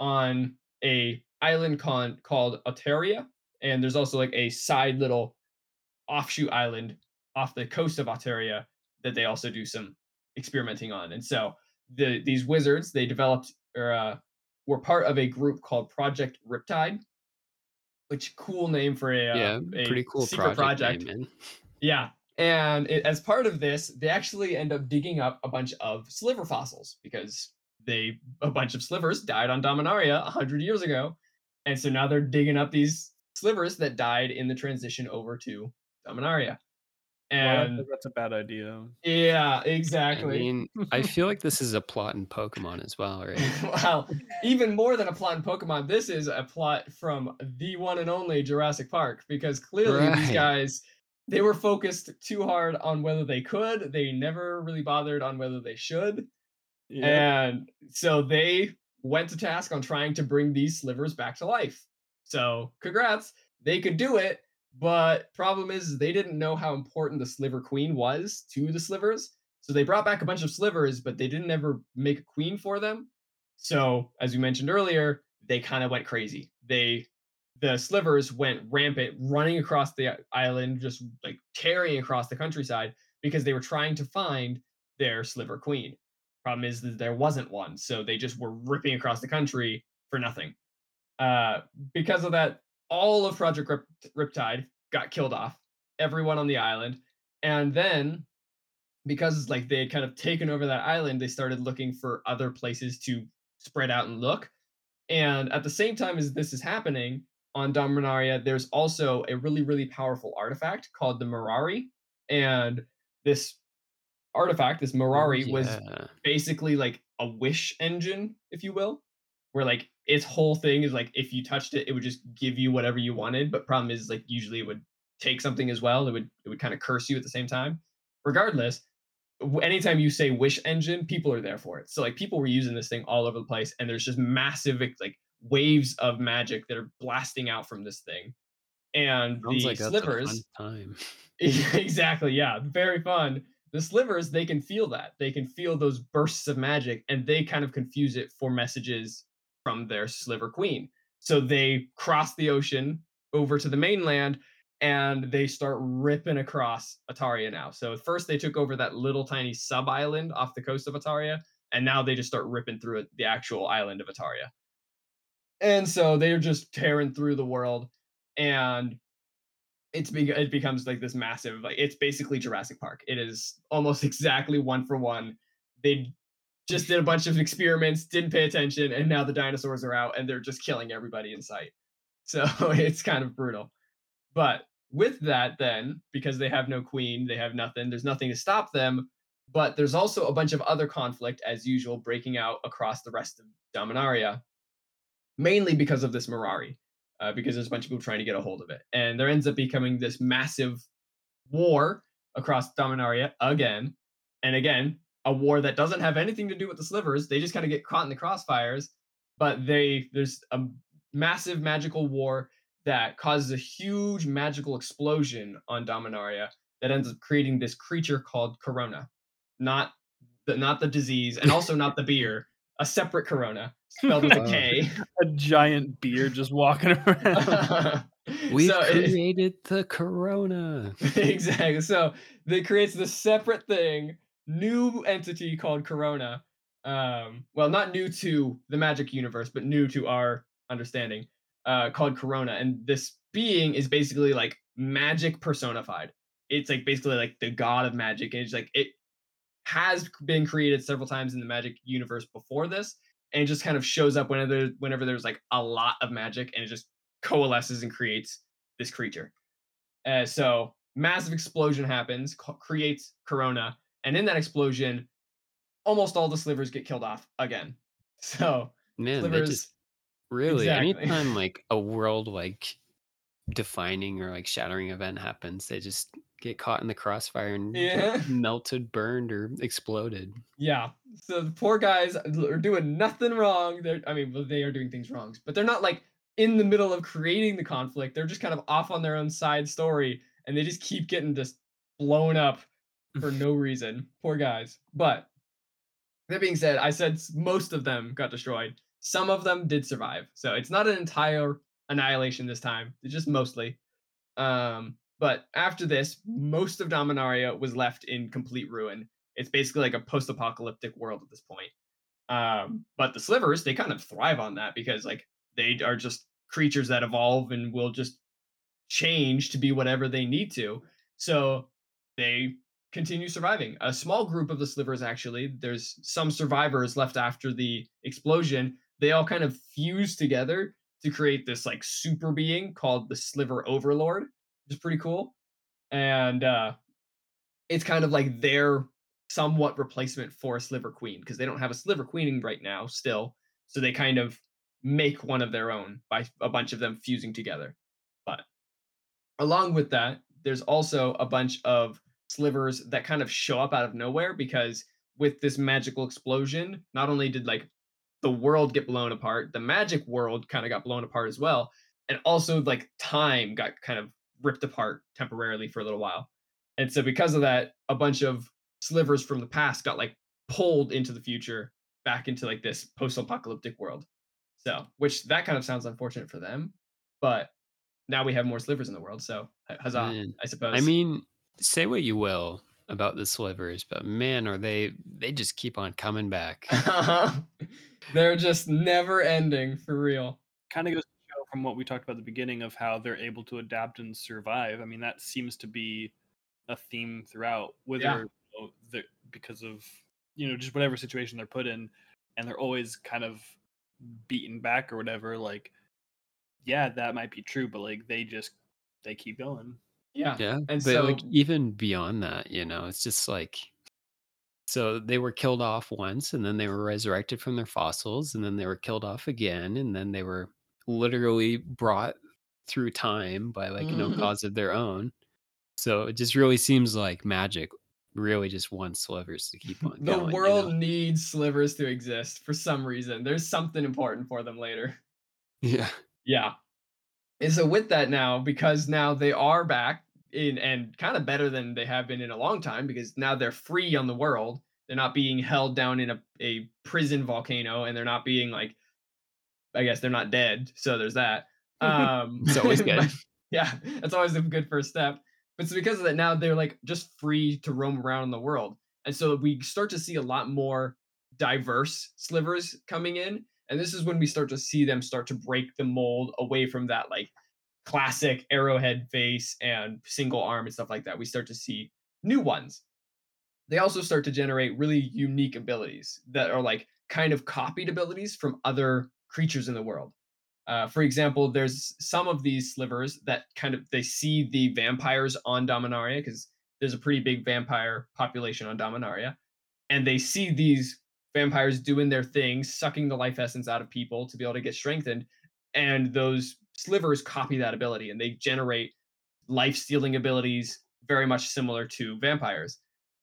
on a island con- called Alteria, and there's also like a side little offshoot island off the coast of Alteria that they also do some experimenting on. And so the these wizards they developed or uh, were part of a group called Project Riptide, which cool name for a, uh, yeah, a pretty cool secret project, project. name. [LAUGHS] Yeah. And it, as part of this, they actually end up digging up a bunch of sliver fossils because they a bunch of slivers died on Dominaria a hundred years ago, and so now they're digging up these slivers that died in the transition over to Dominaria. Well, I And think that's a bad idea. yeah, exactly. I mean, I [LAUGHS] feel like this is a plot in Pokemon as well, right? [LAUGHS] well, even more than a plot in Pokemon, this is a plot from the one and only Jurassic Park because clearly these guys they were focused too hard on whether they could. They never really bothered on whether they should. Yeah. And so they went to task on trying to bring these slivers back to life. So, congrats. They could do it, but problem is they didn't know how important the sliver queen was to the slivers. So they brought back a bunch of slivers, but they didn't ever make a queen for them. So, as we mentioned earlier, they kind of went crazy. They the slivers went rampant, running across the island, just like tearing across the countryside because they were trying to find their sliver queen. Problem is that there wasn't one, so they just were ripping across the country for nothing. Uh, because of that, all of Project Rip- Riptide got killed off, everyone on the island, and then because like they had kind of taken over that island, they started looking for other places to spread out and look. And at the same time as this is happening on Dominaria, there's also a really, really powerful artifact called the Mirari. And this artifact, this Mirari, was basically like a wish engine, if you will, where like its whole thing is like if you touched it, it would just give you whatever you wanted. But problem is like usually it would take something as well. It would it would kind of curse you at the same time. Regardless, anytime you say wish engine, people are there for it. So like people were using this thing all over the place, and there's just massive like waves of magic that are blasting out from this thing. And Sounds the like slivers time. [LAUGHS] exactly yeah very fun the slivers they can feel that they can feel those bursts of magic and they kind of confuse it for messages from their sliver queen so they cross the ocean over to the mainland and they start ripping across Otaria now. So first they took over that little tiny sub island off the coast of Otaria, and now they just start ripping through the actual island of Otaria. And so they're just tearing through the world, and it's be- it becomes like this massive like it's basically Jurassic Park. It is almost [LAUGHS] exactly one for one. They just did a bunch of experiments, didn't pay attention, and now the dinosaurs are out and they're just killing everybody in sight. [LAUGHS] So it's kind of brutal. But with that, then, because they have no queen, they have nothing, there's nothing to stop them. But there's also a bunch of other conflict, as usual, breaking out across the rest of Dominaria, mainly because of this Mirari, uh, because there's a bunch of people trying to get a hold of it. And there ends up becoming this massive war across Dominaria again. And again, a war that doesn't have anything to do with the slivers. They just kind of get caught in the crossfires. But they there's a massive magical war that causes a huge magical explosion on Dominaria that ends up creating this creature called Karona. Not the not the disease, and also not the beer, a separate Karona, spelled with a. K. A giant beer just walking [LAUGHS] around. We So it- created the corona. [LAUGHS] exactly. So they creates this separate thing, new entity called Karona. Um, well, not new to the magic universe, but new to our understanding, uh, called Karona. And this being is basically like magic personified. It's like basically like the god of magic. And it's like it has been created several times in the magic universe before this, and it just kind of shows up whenever whenever there's like a lot of magic, and it just coalesces and creates this creature. Uh, so massive explosion happens, co- creates Karona, and in that explosion, almost all the slivers get killed off again. [LAUGHS] So Man, slivers, just really exactly. [LAUGHS] anytime like a world like defining or like shattering event happens, they just get caught in the crossfire and Yeah. [LAUGHS] melted, burned, or exploded. yeah. So the poor guys are doing nothing wrong. They're, I mean, well, they are doing things wrong, but they're not like in the middle of creating the conflict. They're just kind of off on their own side story, and they just keep getting just blown up for no [LAUGHS] reason. Poor guys. But that being said, I said most of them got destroyed. Some of them did survive. So it's not an entire annihilation this time. It's just mostly. Um, but after this, most of Dominaria was left in complete ruin. It's basically like a post-apocalyptic world at this point. Um, but the slivers, they kind of thrive on that because like they are just creatures that evolve and will just change to be whatever they need to. So they continue surviving. A small group of the slivers, actually, there's some survivors left after the explosion. They all kind of fuse together to create this like super being called the Sliver Overlord, which is pretty cool. And uh, it's kind of like their somewhat replacement for a Sliver Queen because they don't have a Sliver Queen right now still. So they kind of make one of their own by a bunch of them fusing together. But along with that, there's also a bunch of slivers that kind of show up out of nowhere because with this magical explosion, not only did like the world get blown apart, the magic world kind of got blown apart as well. And also like time got kind of ripped apart temporarily for a little while. And so because of that, a bunch of slivers from the past got like pulled into the future back into like this post-apocalyptic world. So, which that kind of sounds unfortunate for them, but now we have more slivers in the world. So, huzzah, I suppose. I mean, say what you will about the slivers, but man, are they they just keep on coming back. [LAUGHS] Uh-huh. they're just never ending for real. kind of goes to show from what we talked about at the beginning of how they're able to adapt and survive. I mean, that seems to be a theme throughout, whether Yeah. you know, the, because of you know just whatever situation they're put in, and they're always kind of beaten back or whatever. Like, yeah, that might be true, but like they just they keep going. Yeah. Yeah, And but like even beyond that, you know, it's just like so they were killed off once, and then they were resurrected from their fossils, and then they were killed off again, and then they were literally brought through time by like no Mhm. cause of their own. So it just really seems like magic really just wants slivers to keep on [LAUGHS] The going. you world know? needs slivers to exist for some reason. There's something important for them later. [LAUGHS] Yeah. Yeah. And so with that now, because now they are back in and kind of better than they have been in a long time, because now they're free on the world. They're not being held down in a, a prison volcano and they're not being like I guess they're not dead. So there's that. [LAUGHS] Um It's always [LAUGHS] good. yeah, that's always a good first step. But so because of that, now they're like just free to roam around in the world. And so we start to see a lot more diverse slivers coming in. And this is when we start to see them start to break the mold away from that like classic arrowhead face and single arm and stuff like that. We start to see new ones. They also start to generate really unique abilities that are like kind of copied abilities from other creatures in the world. Uh, for example, there's some of these slivers that kind of they see the vampires on Dominaria because there's a pretty big vampire population on Dominaria, and they see these vampires doing their thing, sucking the life essence out of people to be able to get strengthened, and those slivers copy that ability and they generate life stealing abilities very much similar to vampires.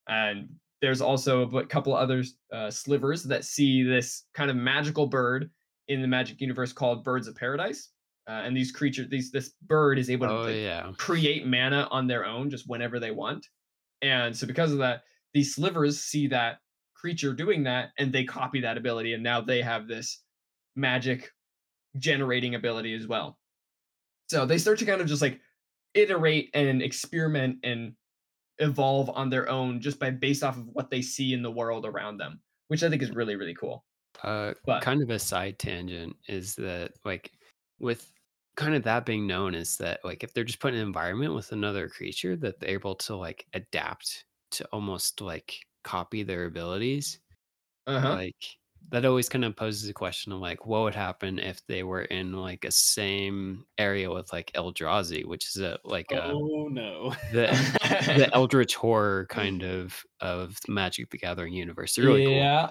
And there's also a couple other uh, slivers that see this kind of magical bird in the magic universe called birds of paradise. Uh, and these creatures, these this bird is able to Oh yeah. create mana on their own just whenever they want. And so because of that, these slivers see that creature doing that and they copy that ability and now they have this magic generating ability as well. So they start to kind of just like iterate and experiment and evolve on their own just by based off of what they see in the world around them, which I think is really really cool. Uh, But kind of a side tangent is that like with kind of that being known is that like if they're just put in an environment with another creature that they're able to like adapt to almost like copy their abilities uh-huh. like that always kind of poses a question of like what would happen if they were in like a same area with like Eldrazi which is a like a Oh no. the [LAUGHS] the eldritch horror kind of of Magic the Gathering universe they're really cool yeah.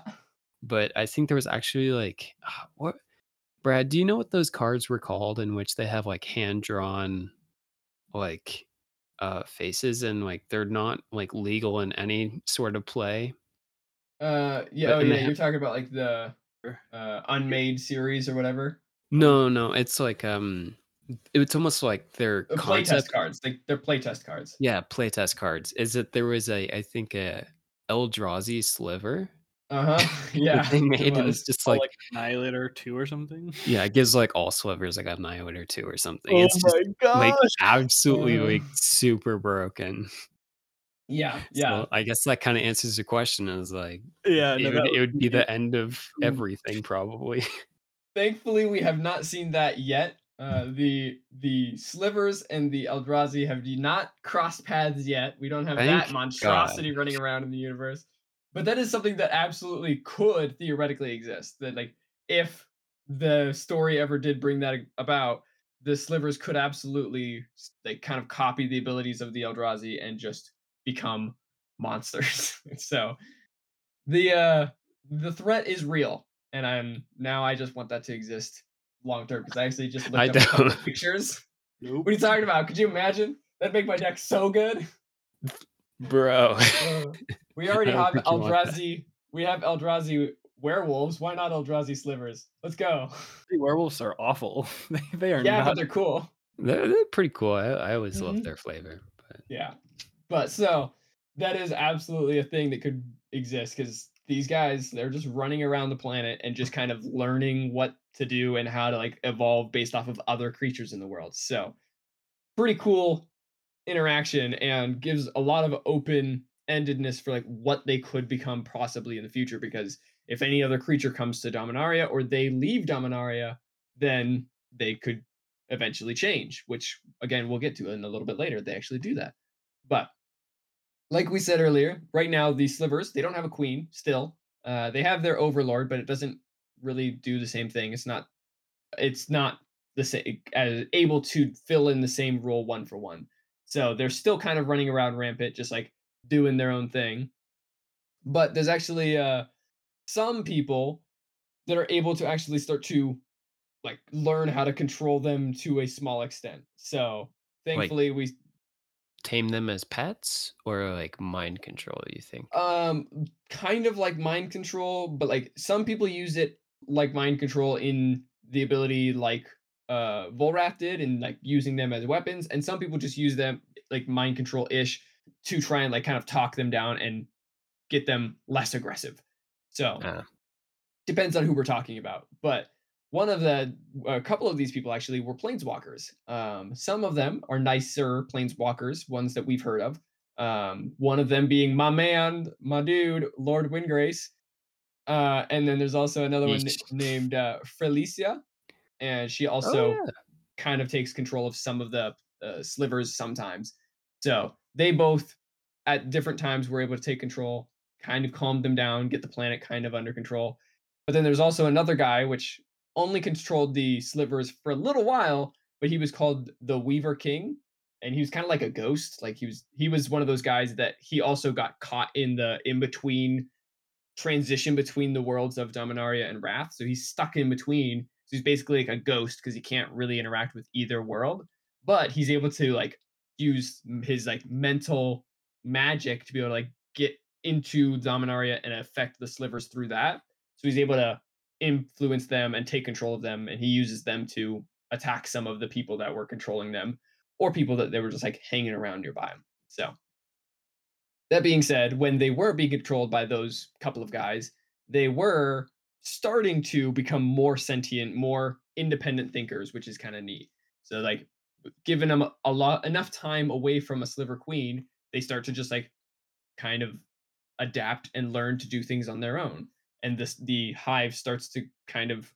but I think there was actually like ah, what Brad, do you know what those cards were called in which they have like hand drawn like uh faces and like they're not like legal in any sort of play? Uh yeah, But- oh yeah, ha- you're talking about like the uh unmade series or whatever. No, no, it's like um it's almost like their Uh, concept Playtest cards. Like they're playtest cards. Yeah, playtest cards. Is that there was a I think a Eldrazi sliver Uh-huh. [LAUGHS] [LAUGHS] Yeah. they it made and was. it's just Oh, like, like Annihilator two or something. yeah, it gives like all slivers like a Annihilator two or something. Oh it's just like absolutely like Uh. super broken. Yeah, yeah. So I guess that kind of answers the question is like Yeah, it, no, would, it would be the end of Mm. everything probably. [LAUGHS] Thankfully, we have not seen that yet. Uh, the the slivers and the Eldrazi have not crossed paths yet. We don't have that Thank monstrosity running around in the universe. But that is something that absolutely could theoretically exist. That like if the story ever did bring that about, the slivers could absolutely like kind of copy the abilities of the Eldrazi and just become monsters. [LAUGHS] so the uh the threat is real and i'm now i just want that to exist long term because i actually just looked I up don't. pictures Nope. what are you talking about could you imagine that'd make my deck so good Bro. Uh, [LAUGHS] we already have think you want that. eldrazi we have eldrazi werewolves why not eldrazi slivers let's go [LAUGHS] The werewolves are awful. they, they are yeah but not. they're cool they're, they're pretty cool. I, I always Mhm. love their flavor. But Yeah. But so that is absolutely a thing that could exist because these guys they're just running around the planet and just kind of learning what to do and how to like evolve based off of other creatures in the world. So pretty cool interaction and gives a lot of open endedness for like what they could become possibly in the future because if any other creature comes to Dominaria or they leave Dominaria, then they could eventually change, which again we'll get to in a little bit later. They actually do that. But like we said earlier, right now the slivers, they don't have a queen still. Uh, they have their overlord, but it doesn't really do the same thing. It's not it's not the same able to fill in the same role one for one. So they're still kind of running around rampant, just like doing their own thing. But there's actually uh some people that are able to actually start to like learn how to control them to a small extent. So thankfully like, we tame them as pets or like mind control you think um kind of like mind control but like some people use it like mind control in the ability like uh Volrath did and like using them as weapons and some people just use them like mind control ish to try and like kind of talk them down and get them less aggressive so uh. depends on who we're talking about but one of the a couple of these people actually were planeswalkers. Um, some of them are nicer planeswalkers, ones that we've heard of. Um, one of them being my man, my dude, Lord Windgrace. Uh, and then there's also another one named uh, Felicia, and she oh, also oh, yeah. kind of takes control of some of the uh, slivers sometimes. So they both, at different times, were able to take control, kind of calm them down, get the planet kind of under control. But then there's also another guy, which only controlled the slivers for a little while, but he was called the Weaver King, and he was kind of like a ghost. Like he was he was one of those guys that he also got caught in the in between transition between the worlds of Dominaria and Rath. So he's stuck in between. So he's basically like a ghost because he can't really interact with either world, but he's able to like use his like mental magic to be able to like get into Dominaria and affect the slivers through that. So he's able to influence them and take control of them and he uses them to attack some of the people that were controlling them or people that they were just like hanging around nearby so. That being said when they were being controlled by those couple of guys they were starting to become more sentient more independent thinkers which is kind of neat. So like giving them a lot enough time away from a sliver queen they start to just like kind of adapt and learn to do things on their own and this the hive starts to kind of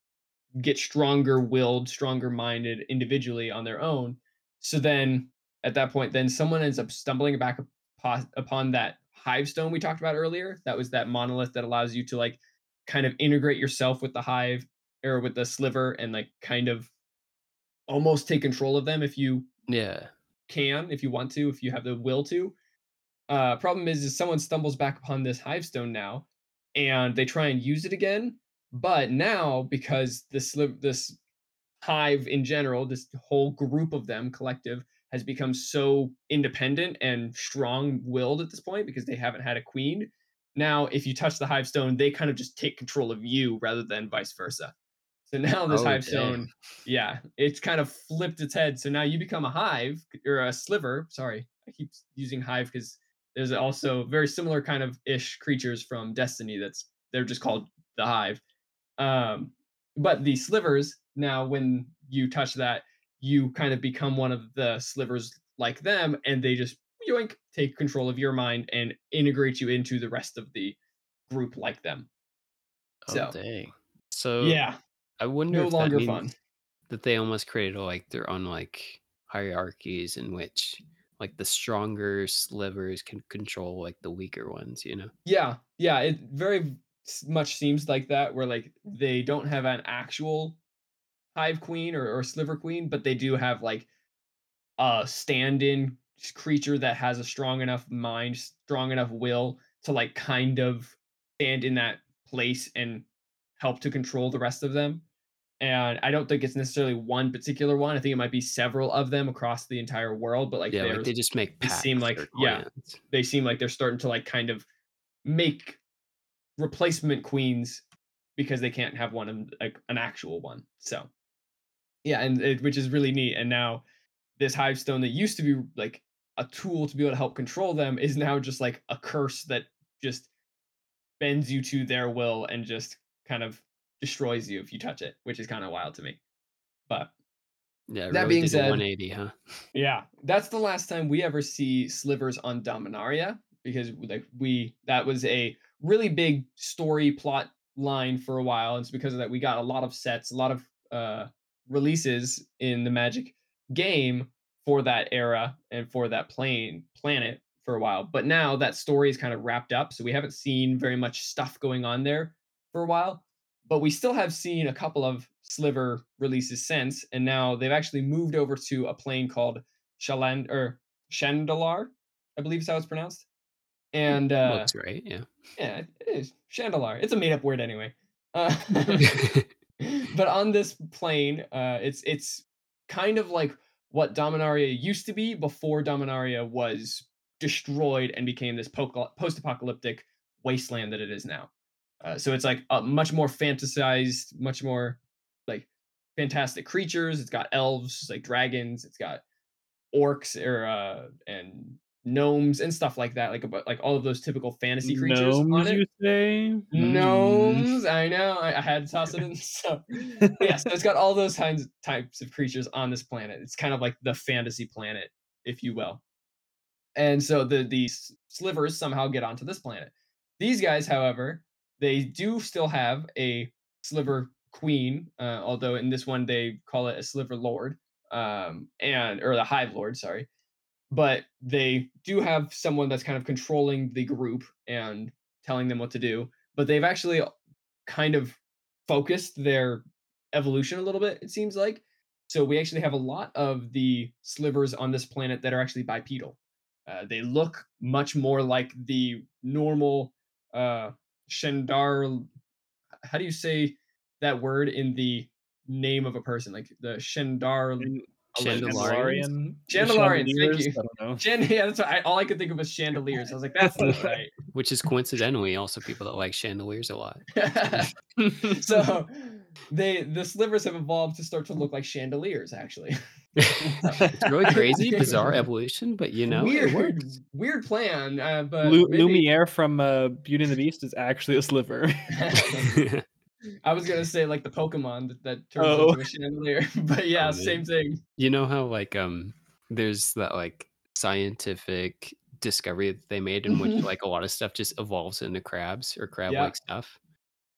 get stronger willed stronger minded individually on their own. So then at that point then someone ends up stumbling back upon that hive stone we talked about earlier. That was that monolith that allows you to like kind of integrate yourself with the hive or with the sliver and like kind of almost take control of them if you yeah. can if you want to if you have the will to. Uh problem is is someone stumbles back upon this hive stone now and they try and use it again. But now, because this this hive in general, this whole group of them, collective, has become so independent and strong-willed at this point because they haven't had a queen. Now, if you touch the hive stone, they kind of just take control of you rather than vice versa. So now this oh, hive stone, yeah, it's kind of flipped its head. So now you become a hive or a sliver. Sorry, I keep using hive because there's also very similar kind of ish creatures from Destiny that's they're just called the Hive. Um, but the slivers now, when you touch that, you kind of become one of the slivers like them, and they just yoink take control of your mind and integrate you into the rest of the group like them. Oh, so dang. So yeah, I wonder no if longer that fun. That they almost created like their own like hierarchies in which like the stronger slivers can control like the weaker ones you know? Yeah yeah it very much seems like that where like they don't have an actual hive queen or, or sliver queen but they do have like a stand-in creature that has a strong enough mind strong enough will to like kind of stand in that place and help to control the rest of them and I don't think it's necessarily one particular one. I think it might be several of them across the entire world. But like, yeah, like they just make. They seem like yeah, they seem like they're starting to like kind of make replacement queens because they can't have one of like an actual one. So yeah, and it, which is really neat. And now this hive stone that used to be like a tool to be able to help control them is now just like a curse that just bends you to their will and just kind of destroys you if you touch it, which is kind of wild to me. But Yeah, That really being said- 180, huh? yeah, that's the last time we ever see slivers on Dominaria because like we that was a really big story plot line for a while. And it's because of that we got a lot of sets, a lot of uh releases in the Magic game for that era and for that plane planet for a while. But now that story is kind of wrapped up, so we haven't seen very much stuff going on there for a while. But we still have seen a couple of sliver releases since, and now they've actually moved over to a plane called Shaland or Shandalar, I believe is how it's pronounced. And uh, Looks right, yeah. yeah, it is Shandalar. It's a made up word anyway. Uh, [LAUGHS] [LAUGHS] but on this plane, uh, it's it's kind of like what Dominaria used to be before Dominaria was destroyed and became this post-apocalyptic wasteland that it is now. Uh, so it's like a much more fantasized, much more like fantastic creatures. It's got elves, like dragons. It's got orcs or uh, and gnomes and stuff like that. Like about like all of those typical fantasy creatures on Gnomes, it. you say? Mm. Gnomes, I know. I, I had to toss it in. [LAUGHS] So yeah, so it's [LAUGHS] got all those kinds types of creatures on this planet. It's kind of like the fantasy planet, if you will. And so the these slivers somehow get onto this planet. These guys, however, they do still have a sliver queen, uh, although in this one they call it a sliver lord, um, and or the hive lord, sorry. But they do have someone that's kind of controlling the group and telling them what to do. But they've actually kind of focused their evolution a little bit, it seems like. So we actually have a lot of the slivers on this planet that are actually bipedal. Uh, they look much more like the normal uh, Shendar. How do you say that word in the name of a person? Like the Shendar. Chandelarians? Chandelarians, thank you. I don't know. Chand- [LAUGHS] yeah, that's what I, all I could think of was chandeliers. I was like, that's not [LAUGHS] right. Which is coincidentally also people that like chandeliers a lot. [LAUGHS] so they the slivers have evolved to start to look like chandeliers actually [LAUGHS] it's really crazy, bizarre [LAUGHS] evolution, but you know, weird it works. weird plan uh, but Lu- maybe- Lumiere from uh, Beauty and the Beast is actually a sliver. [LAUGHS] i was gonna say like the pokemon that, that turns Oh. into a chandelier but yeah Oh, same thing you know how like um there's that like scientific discovery that they made in which Mhm. like a lot of stuff just evolves into crabs or crab Yeah. like stuff.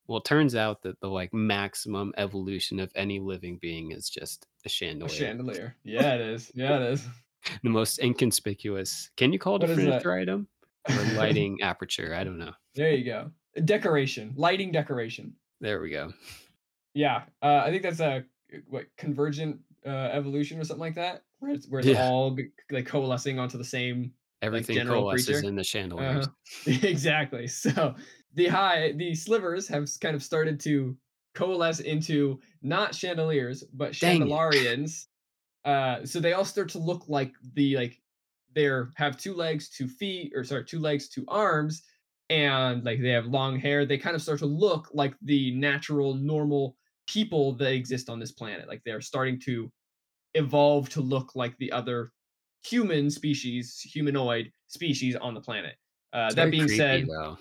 Well, it turns out that the like maximum evolution of any living being is just a chandelier. a chandelier. yeah it is yeah it is [LAUGHS] the most inconspicuous. Can you call it What a furniture item? Or [LAUGHS] lighting aperture? I don't know. there you go decoration lighting decoration There we go. yeah uh, i think that's a what convergent uh, evolution or something like that where it's where it's Yeah. all like coalescing onto the same Everything general coalesces creature? in the chandeliers. Uh-huh. [LAUGHS] exactly. So the high the slivers have kind of started to coalesce into not chandeliers but Dang chandelarians. Uh, so they all start to look like the like they're have two legs, two feet, or sorry, two legs, two arms, and like they have long hair. They kind of start to look like the natural, normal people that exist on this planet. Like they're starting to evolve to look like the other human species, humanoid species on the planet. Uh, that being creepy, said, though.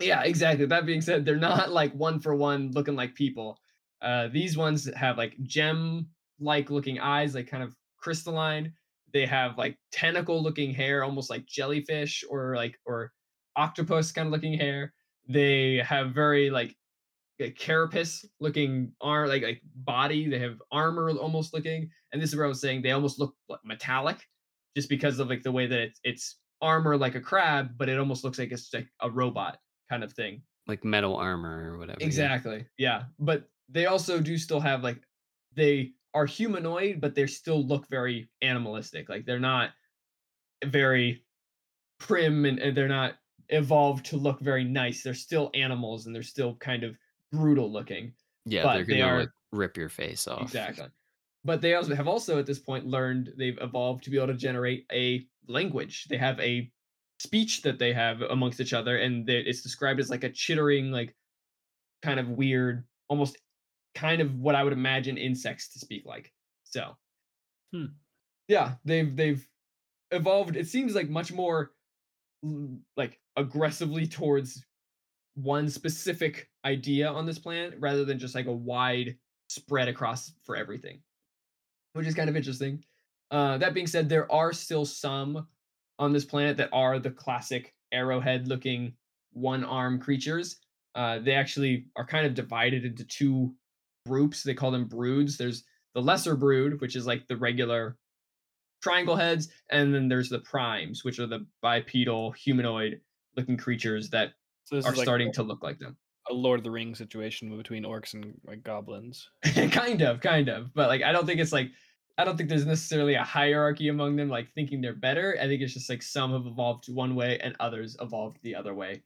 Yeah, exactly. That being said, they're not like one for one looking like people. Uh, these ones have like gem like looking eyes, like kind of crystalline. They have like tentacle looking hair, almost like jellyfish or like or octopus kind of looking hair. They have very like a carapace looking arm like like body. They have armor almost looking. And this is where I was saying they almost look like metallic just because of like the way that it's, it's armor like a crab, but it almost looks like it's like a robot kind of thing. Like metal armor or whatever. Exactly. Yeah. But they also do still have like they are humanoid, but they still look very animalistic. Like they're not very prim and, and they're not evolved to look very nice. They're still animals and they're still kind of brutal looking. Yeah, but they're gonna are- like rip your face off. Exactly. But they also have also at this point learned they've evolved to be able to generate a language. They have a speech that they have amongst each other, and they, it's described as like a chittering, like kind of weird, almost kind of what I would imagine insects to speak like. So, Hmm. yeah, they've they've evolved. It seems like much more like aggressively towards one specific idea on this planet rather than just like a wide spread across for everything, which is kind of interesting. Uh, that being said, there are still some on this planet that are the classic arrowhead looking one arm creatures. Uh, they actually are kind of divided into two groups. They call them broods. There's the lesser brood, which is like the regular triangle heads, and then there's the primes, which are the bipedal humanoid looking creatures that So are like starting a, to look like them. a Lord of the Rings situation between orcs and like goblins. [LAUGHS] kind of, kind of. But like I don't think it's like I don't think there's necessarily a hierarchy among them, like thinking they're better. I think it's just like some have evolved one way and others evolved the other way.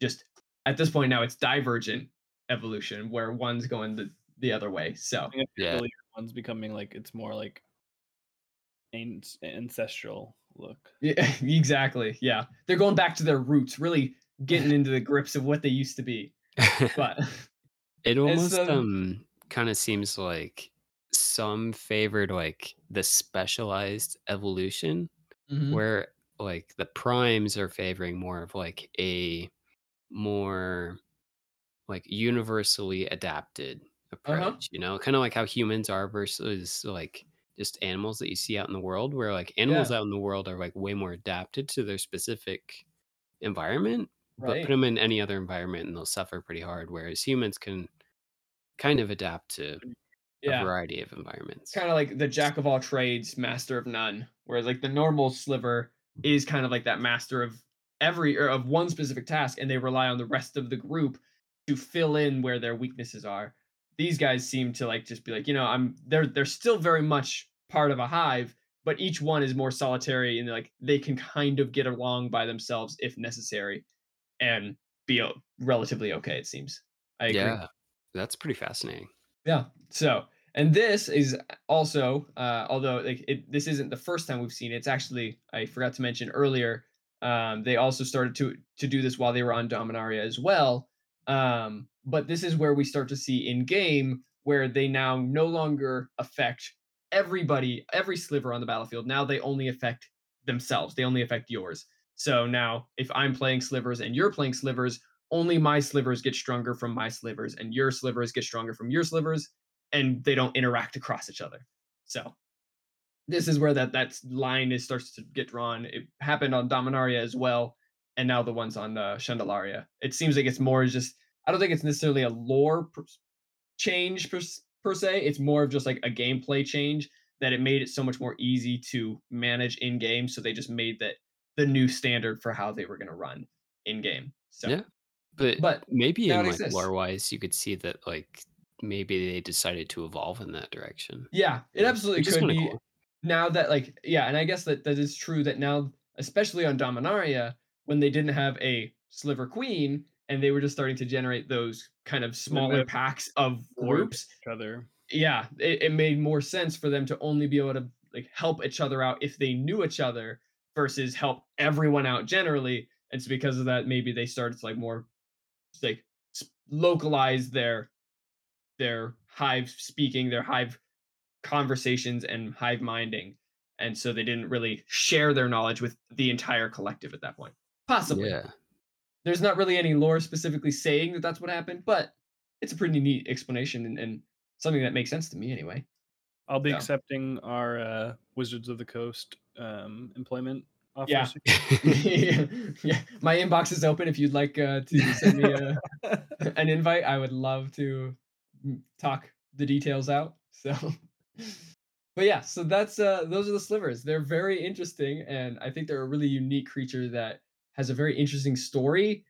Just at this point now, it's divergent evolution where one's going the, the other way. So I think the Yeah. one's becoming like it's more like an- ancestral look. yeah, [LAUGHS] exactly. Yeah. They're going back to their roots, really getting into the [LAUGHS] grips of what they used to be. But it [LAUGHS] almost um, um kind of seems like some favored like the specialized evolution mhm, where like the primes are favoring more of like a more like universally adapted Uh-huh. approach you know kind of like how humans are versus like just animals that you see out in the world where like animals Yeah. out in the world are like way more adapted to their specific environment but put them in any other environment and they'll suffer pretty hard whereas humans can kind of adapt to a yeah. variety of environments It's kind of like the jack of all trades, master of none. Whereas like the normal sliver is kind of like that master of every or of one specific task, and they rely on the rest of the group to fill in where their weaknesses are. These guys seem to like just be like, you know, I'm they're they're still very much part of a hive, but each one is more solitary and like they can kind of get along by themselves if necessary and be relatively okay, it seems. I agree. yeah that's pretty fascinating Yeah. So, and this is also, uh, although like it, this isn't the first time we've seen it. It's actually I forgot to mention earlier. Um, they also started to to do this while they were on Dominaria as well. Um, but this is where we start to see in game where they now no longer affect everybody, every sliver on the battlefield. Now they only affect themselves. They only affect yours. So now, if I'm playing slivers and you're playing slivers, only my slivers get stronger from my slivers, and your slivers get stronger from your slivers, and they don't interact across each other. So this is where that that line is starts to get drawn. It happened on Dominaria as well, and now the ones on uh, Chandelaria. It seems like it's more just. I don't think it's necessarily a lore per, change per, per se. It's more of just like a gameplay change that it made it so much more easy to manage in game. So they just made that the new standard for how they were going to run in game. So Yeah. but but maybe in like lore wise you could see that like maybe they decided to evolve in that direction yeah, it absolutely which could kinda be. cool. now that like yeah and i guess that that is true that now especially on dominaria when they didn't have a sliver queen and they were just starting to generate those kind of smaller packs of groups Each other. yeah it, it made more sense for them to only be able to like help each other out if they knew each other versus help everyone out generally and so because of that maybe they started to like more like s- localize their their hive speaking their hive conversations and hive minding and so they didn't really share their knowledge with the entire collective at that point. Possibly. Yeah. There's not really any lore specifically saying that that's what happened but it's a pretty neat explanation and, and something that makes sense to me anyway. I'll be Yeah. accepting our uh, Wizards of the Coast um, employment offer. [LAUGHS] Yeah. yeah. My inbox is open if you'd like uh, to send me a, [LAUGHS] an invite. I would love to talk the details out [LAUGHS] so. But yeah so that's uh those are the slivers. They're very interesting and i think they're a really unique creature that has a very interesting story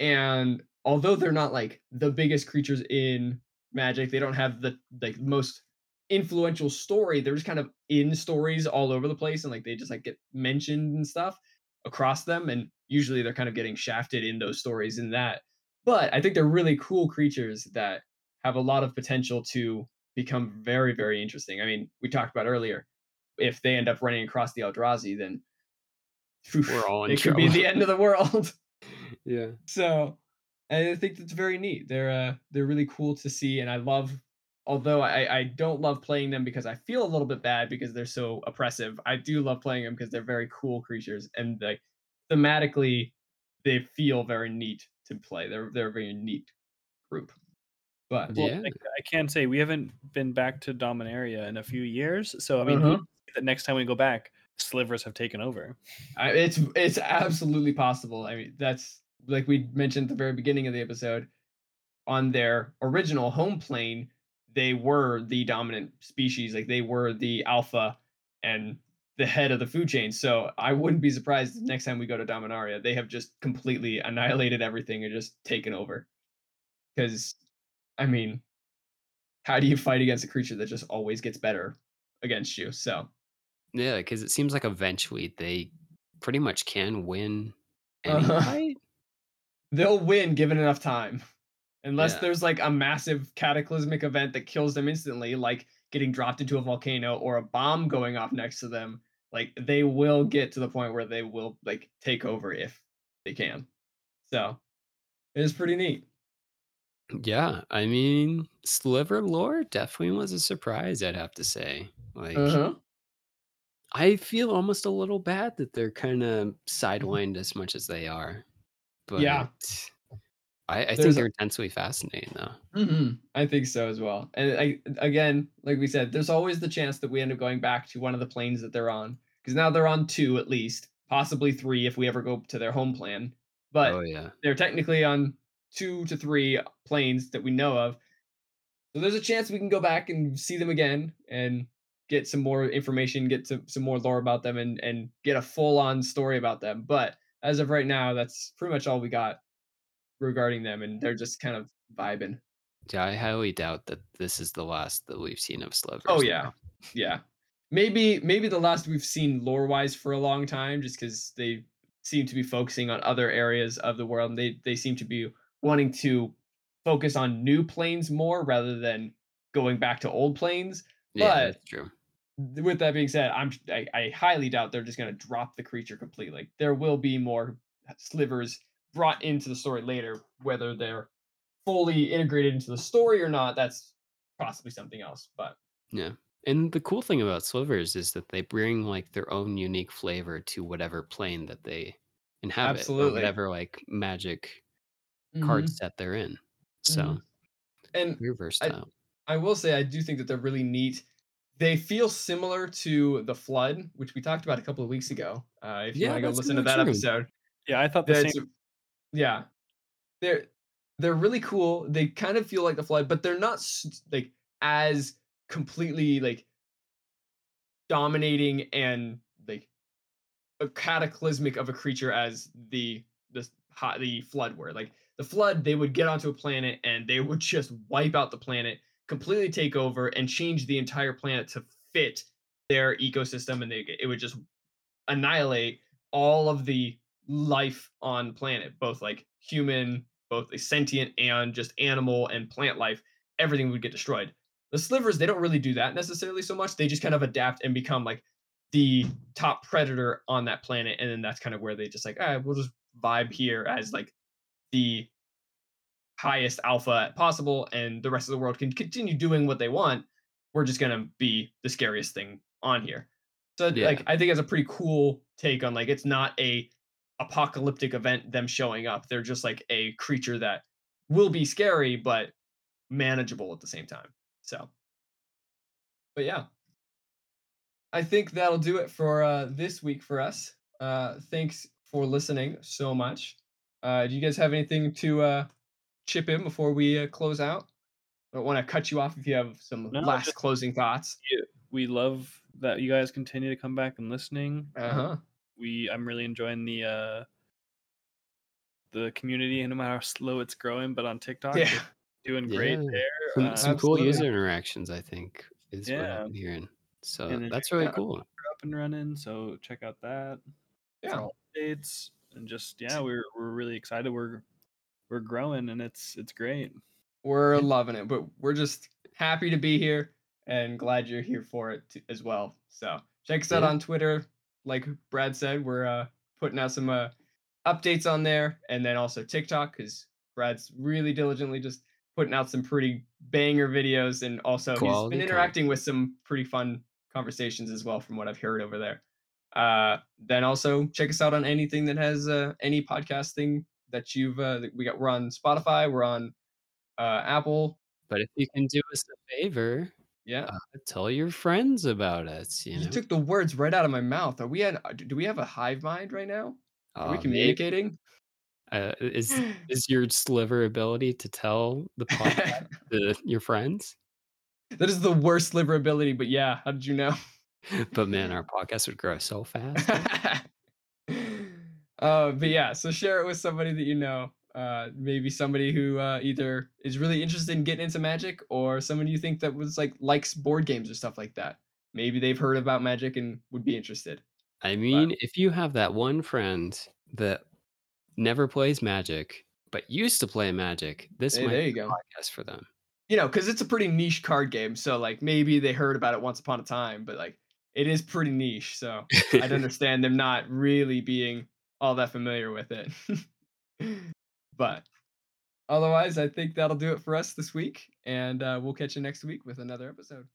and although they're not like the biggest creatures in magic they don't have the like most influential story they're just kind of in stories all over the place and like they just like get mentioned and stuff across them and usually they're kind of getting shafted in those stories in that. But i think they're really cool creatures that have a lot of potential to become very very interesting i mean we talked about earlier if they end up running across the eldrazi then oof, We're all in it could be the end of the world [LAUGHS] [LAUGHS] yeah so I think that's very neat. They're uh, they're really cool to see, and I love. Although I, I don't love playing them because I feel a little bit bad because they're so oppressive. I do love playing them because they're very cool creatures and like thematically, they feel very neat to play. They're they're a very neat group. But Well, Yeah. I, I can say we haven't been back to Dominaria in a few years, so I mean, Uh-huh. the next time we go back, slivers have taken over. I, it's it's absolutely possible. I mean, that's like we mentioned at the very beginning of the episode. On their original home plane, they were the dominant species. Like they were the alpha and the head of the food chain. So I wouldn't be surprised if next time we go to Dominaria, they have just completely annihilated everything and just taken over. Because, I mean, how do you fight against a creature that just always gets better against you? So Yeah, because it seems like eventually they pretty much can win any Uh-huh. fight. [LAUGHS] they'll win given enough time. Unless Yeah. there's like a massive cataclysmic event that kills them instantly, like getting dropped into a volcano or a bomb going off next to them, like they will get to the point where they will like take over if they can. So it is pretty neat. Yeah, I mean, Sliver lore definitely was a surprise, I'd have to say. Like, Uh-huh. I feel almost a little bad that they're kind of sidelined as much as they are. But Yeah. I, I think There's they're intensely fascinating, though. hmm I think so as well. And I, again, like we said, there's always the chance that we end up going back to one of the planes that they're on because now they're on two at least, possibly three if we ever go to their home plan. But oh, yeah. they're technically on two to three planes that we know of. So there's a chance we can go back and see them again and get some more information, get some, some more lore about them, and and get a full on story about them. But as of right now, that's pretty much all we got regarding them, and they're just kind of vibing. Yeah, I highly doubt that this is the last that we've seen of Slivers. Oh yeah, now. yeah. Maybe maybe the last we've seen lore wise for a long time, just because they seem to be focusing on other areas of the world, and they they seem to be wanting to focus on new planes more rather than going back to old planes. Yeah, But- that's true. With that being said, I'm I, I highly doubt they're just going to drop the creature completely. Like, there will be more slivers brought into the story later, whether they're fully integrated into the story or not. That's possibly something else. But Yeah. And the cool thing about Slivers is that they bring like their own unique flavor to whatever plane that they inhabit, Absolutely. whatever like magic mhm. card set they're in. So Mhm. and very versatile. I will say I do think that they're really neat. They feel similar to the flood, which we talked about a couple of weeks ago. Uh, if you Yeah, want to go listen to that true. episode, Yeah, I thought the that's- same. yeah, they're they're really cool. They kind of feel like the flood, but they're not like as completely like dominating and like a cataclysmic of a creature as the the hot the flood were. Like the flood, they would get onto a planet and they would just wipe out the planet, completely take over, and change the entire planet to fit their ecosystem, and they it would just annihilate all of the life on planet, both like human, both sentient and just animal and plant life. Everything would get destroyed. The slivers, they don't really do that necessarily so much. They just kind of adapt and become like the top predator on that planet, and then that's kind of where they just like, ah, we'll just vibe here as like the highest alpha possible, and the rest of the world can continue doing what they want. We're just gonna be the scariest thing on here. So Yeah. like I think it's a pretty cool take on like it's not a apocalyptic event them showing up. They're just like a creature that will be scary but manageable at the same time. So but yeah. I think that'll do it for uh this week for us. Uh thanks for listening so much. Uh do you guys have anything to uh chip in before we uh, close out? I don't want to cut you off if you have some No, last just- closing thoughts. We love that you guys continue to come back and listening. Um, Uh-huh. We I'm really enjoying the uh the community, and no matter how slow it's growing, but on [LAUGHS] TikTok, Yeah. it's doing great Yeah. there. Some, Uh, some cool user interactions, I think, is what Yeah. I'm hearing. So that's really cool. up and running, so check out that. for Yeah. all updates and just yeah, we're we're really excited. We're we're growing, and it's it's great. We're loving it, but we're just happy to be here and glad you're here for it t- as well. So check us out Yeah. on Twitter. Like Brad said, we're uh, putting out some uh, updates on there, and then also TikTok because Brad's really diligently just putting out some pretty banger videos, and also Quality he's been interacting with some pretty fun conversations as well, from what I've heard over there. Uh, then also check us out on anything that has uh, any podcasting that you've uh, that we got. We're on Spotify. We're on uh, Apple. But if you can do us a favor, Yeah, uh, tell your friends about us. You you know, took the words right out of my mouth. Are we at? uh, Do we have a hive mind right now? Are we Uh, maybe- communicating? uh, is [LAUGHS] is your sliver ability to tell the podcast [LAUGHS] to your friends? that is the worst liver ability. But yeah, how did you know? [LAUGHS] But man, [LAUGHS] our podcast would grow so fast. [LAUGHS] uh, but yeah, so share it with somebody that you know. Uh, maybe somebody who uh, either is really interested in getting into magic, or someone you think that was like likes board games or stuff like that. Maybe they've heard about magic and would be interested. I mean, if you have that one friend that never plays Magic but used to play Magic, this Hey, might be go. podcast for them. You know, because it's a pretty niche card game. So like maybe they heard about it once upon a time, but like it is pretty niche. So I'd [LAUGHS] understand them not really being all that familiar with it. [LAUGHS] but otherwise, I think that'll do it for us this week. And uh, we'll catch you next week with another episode.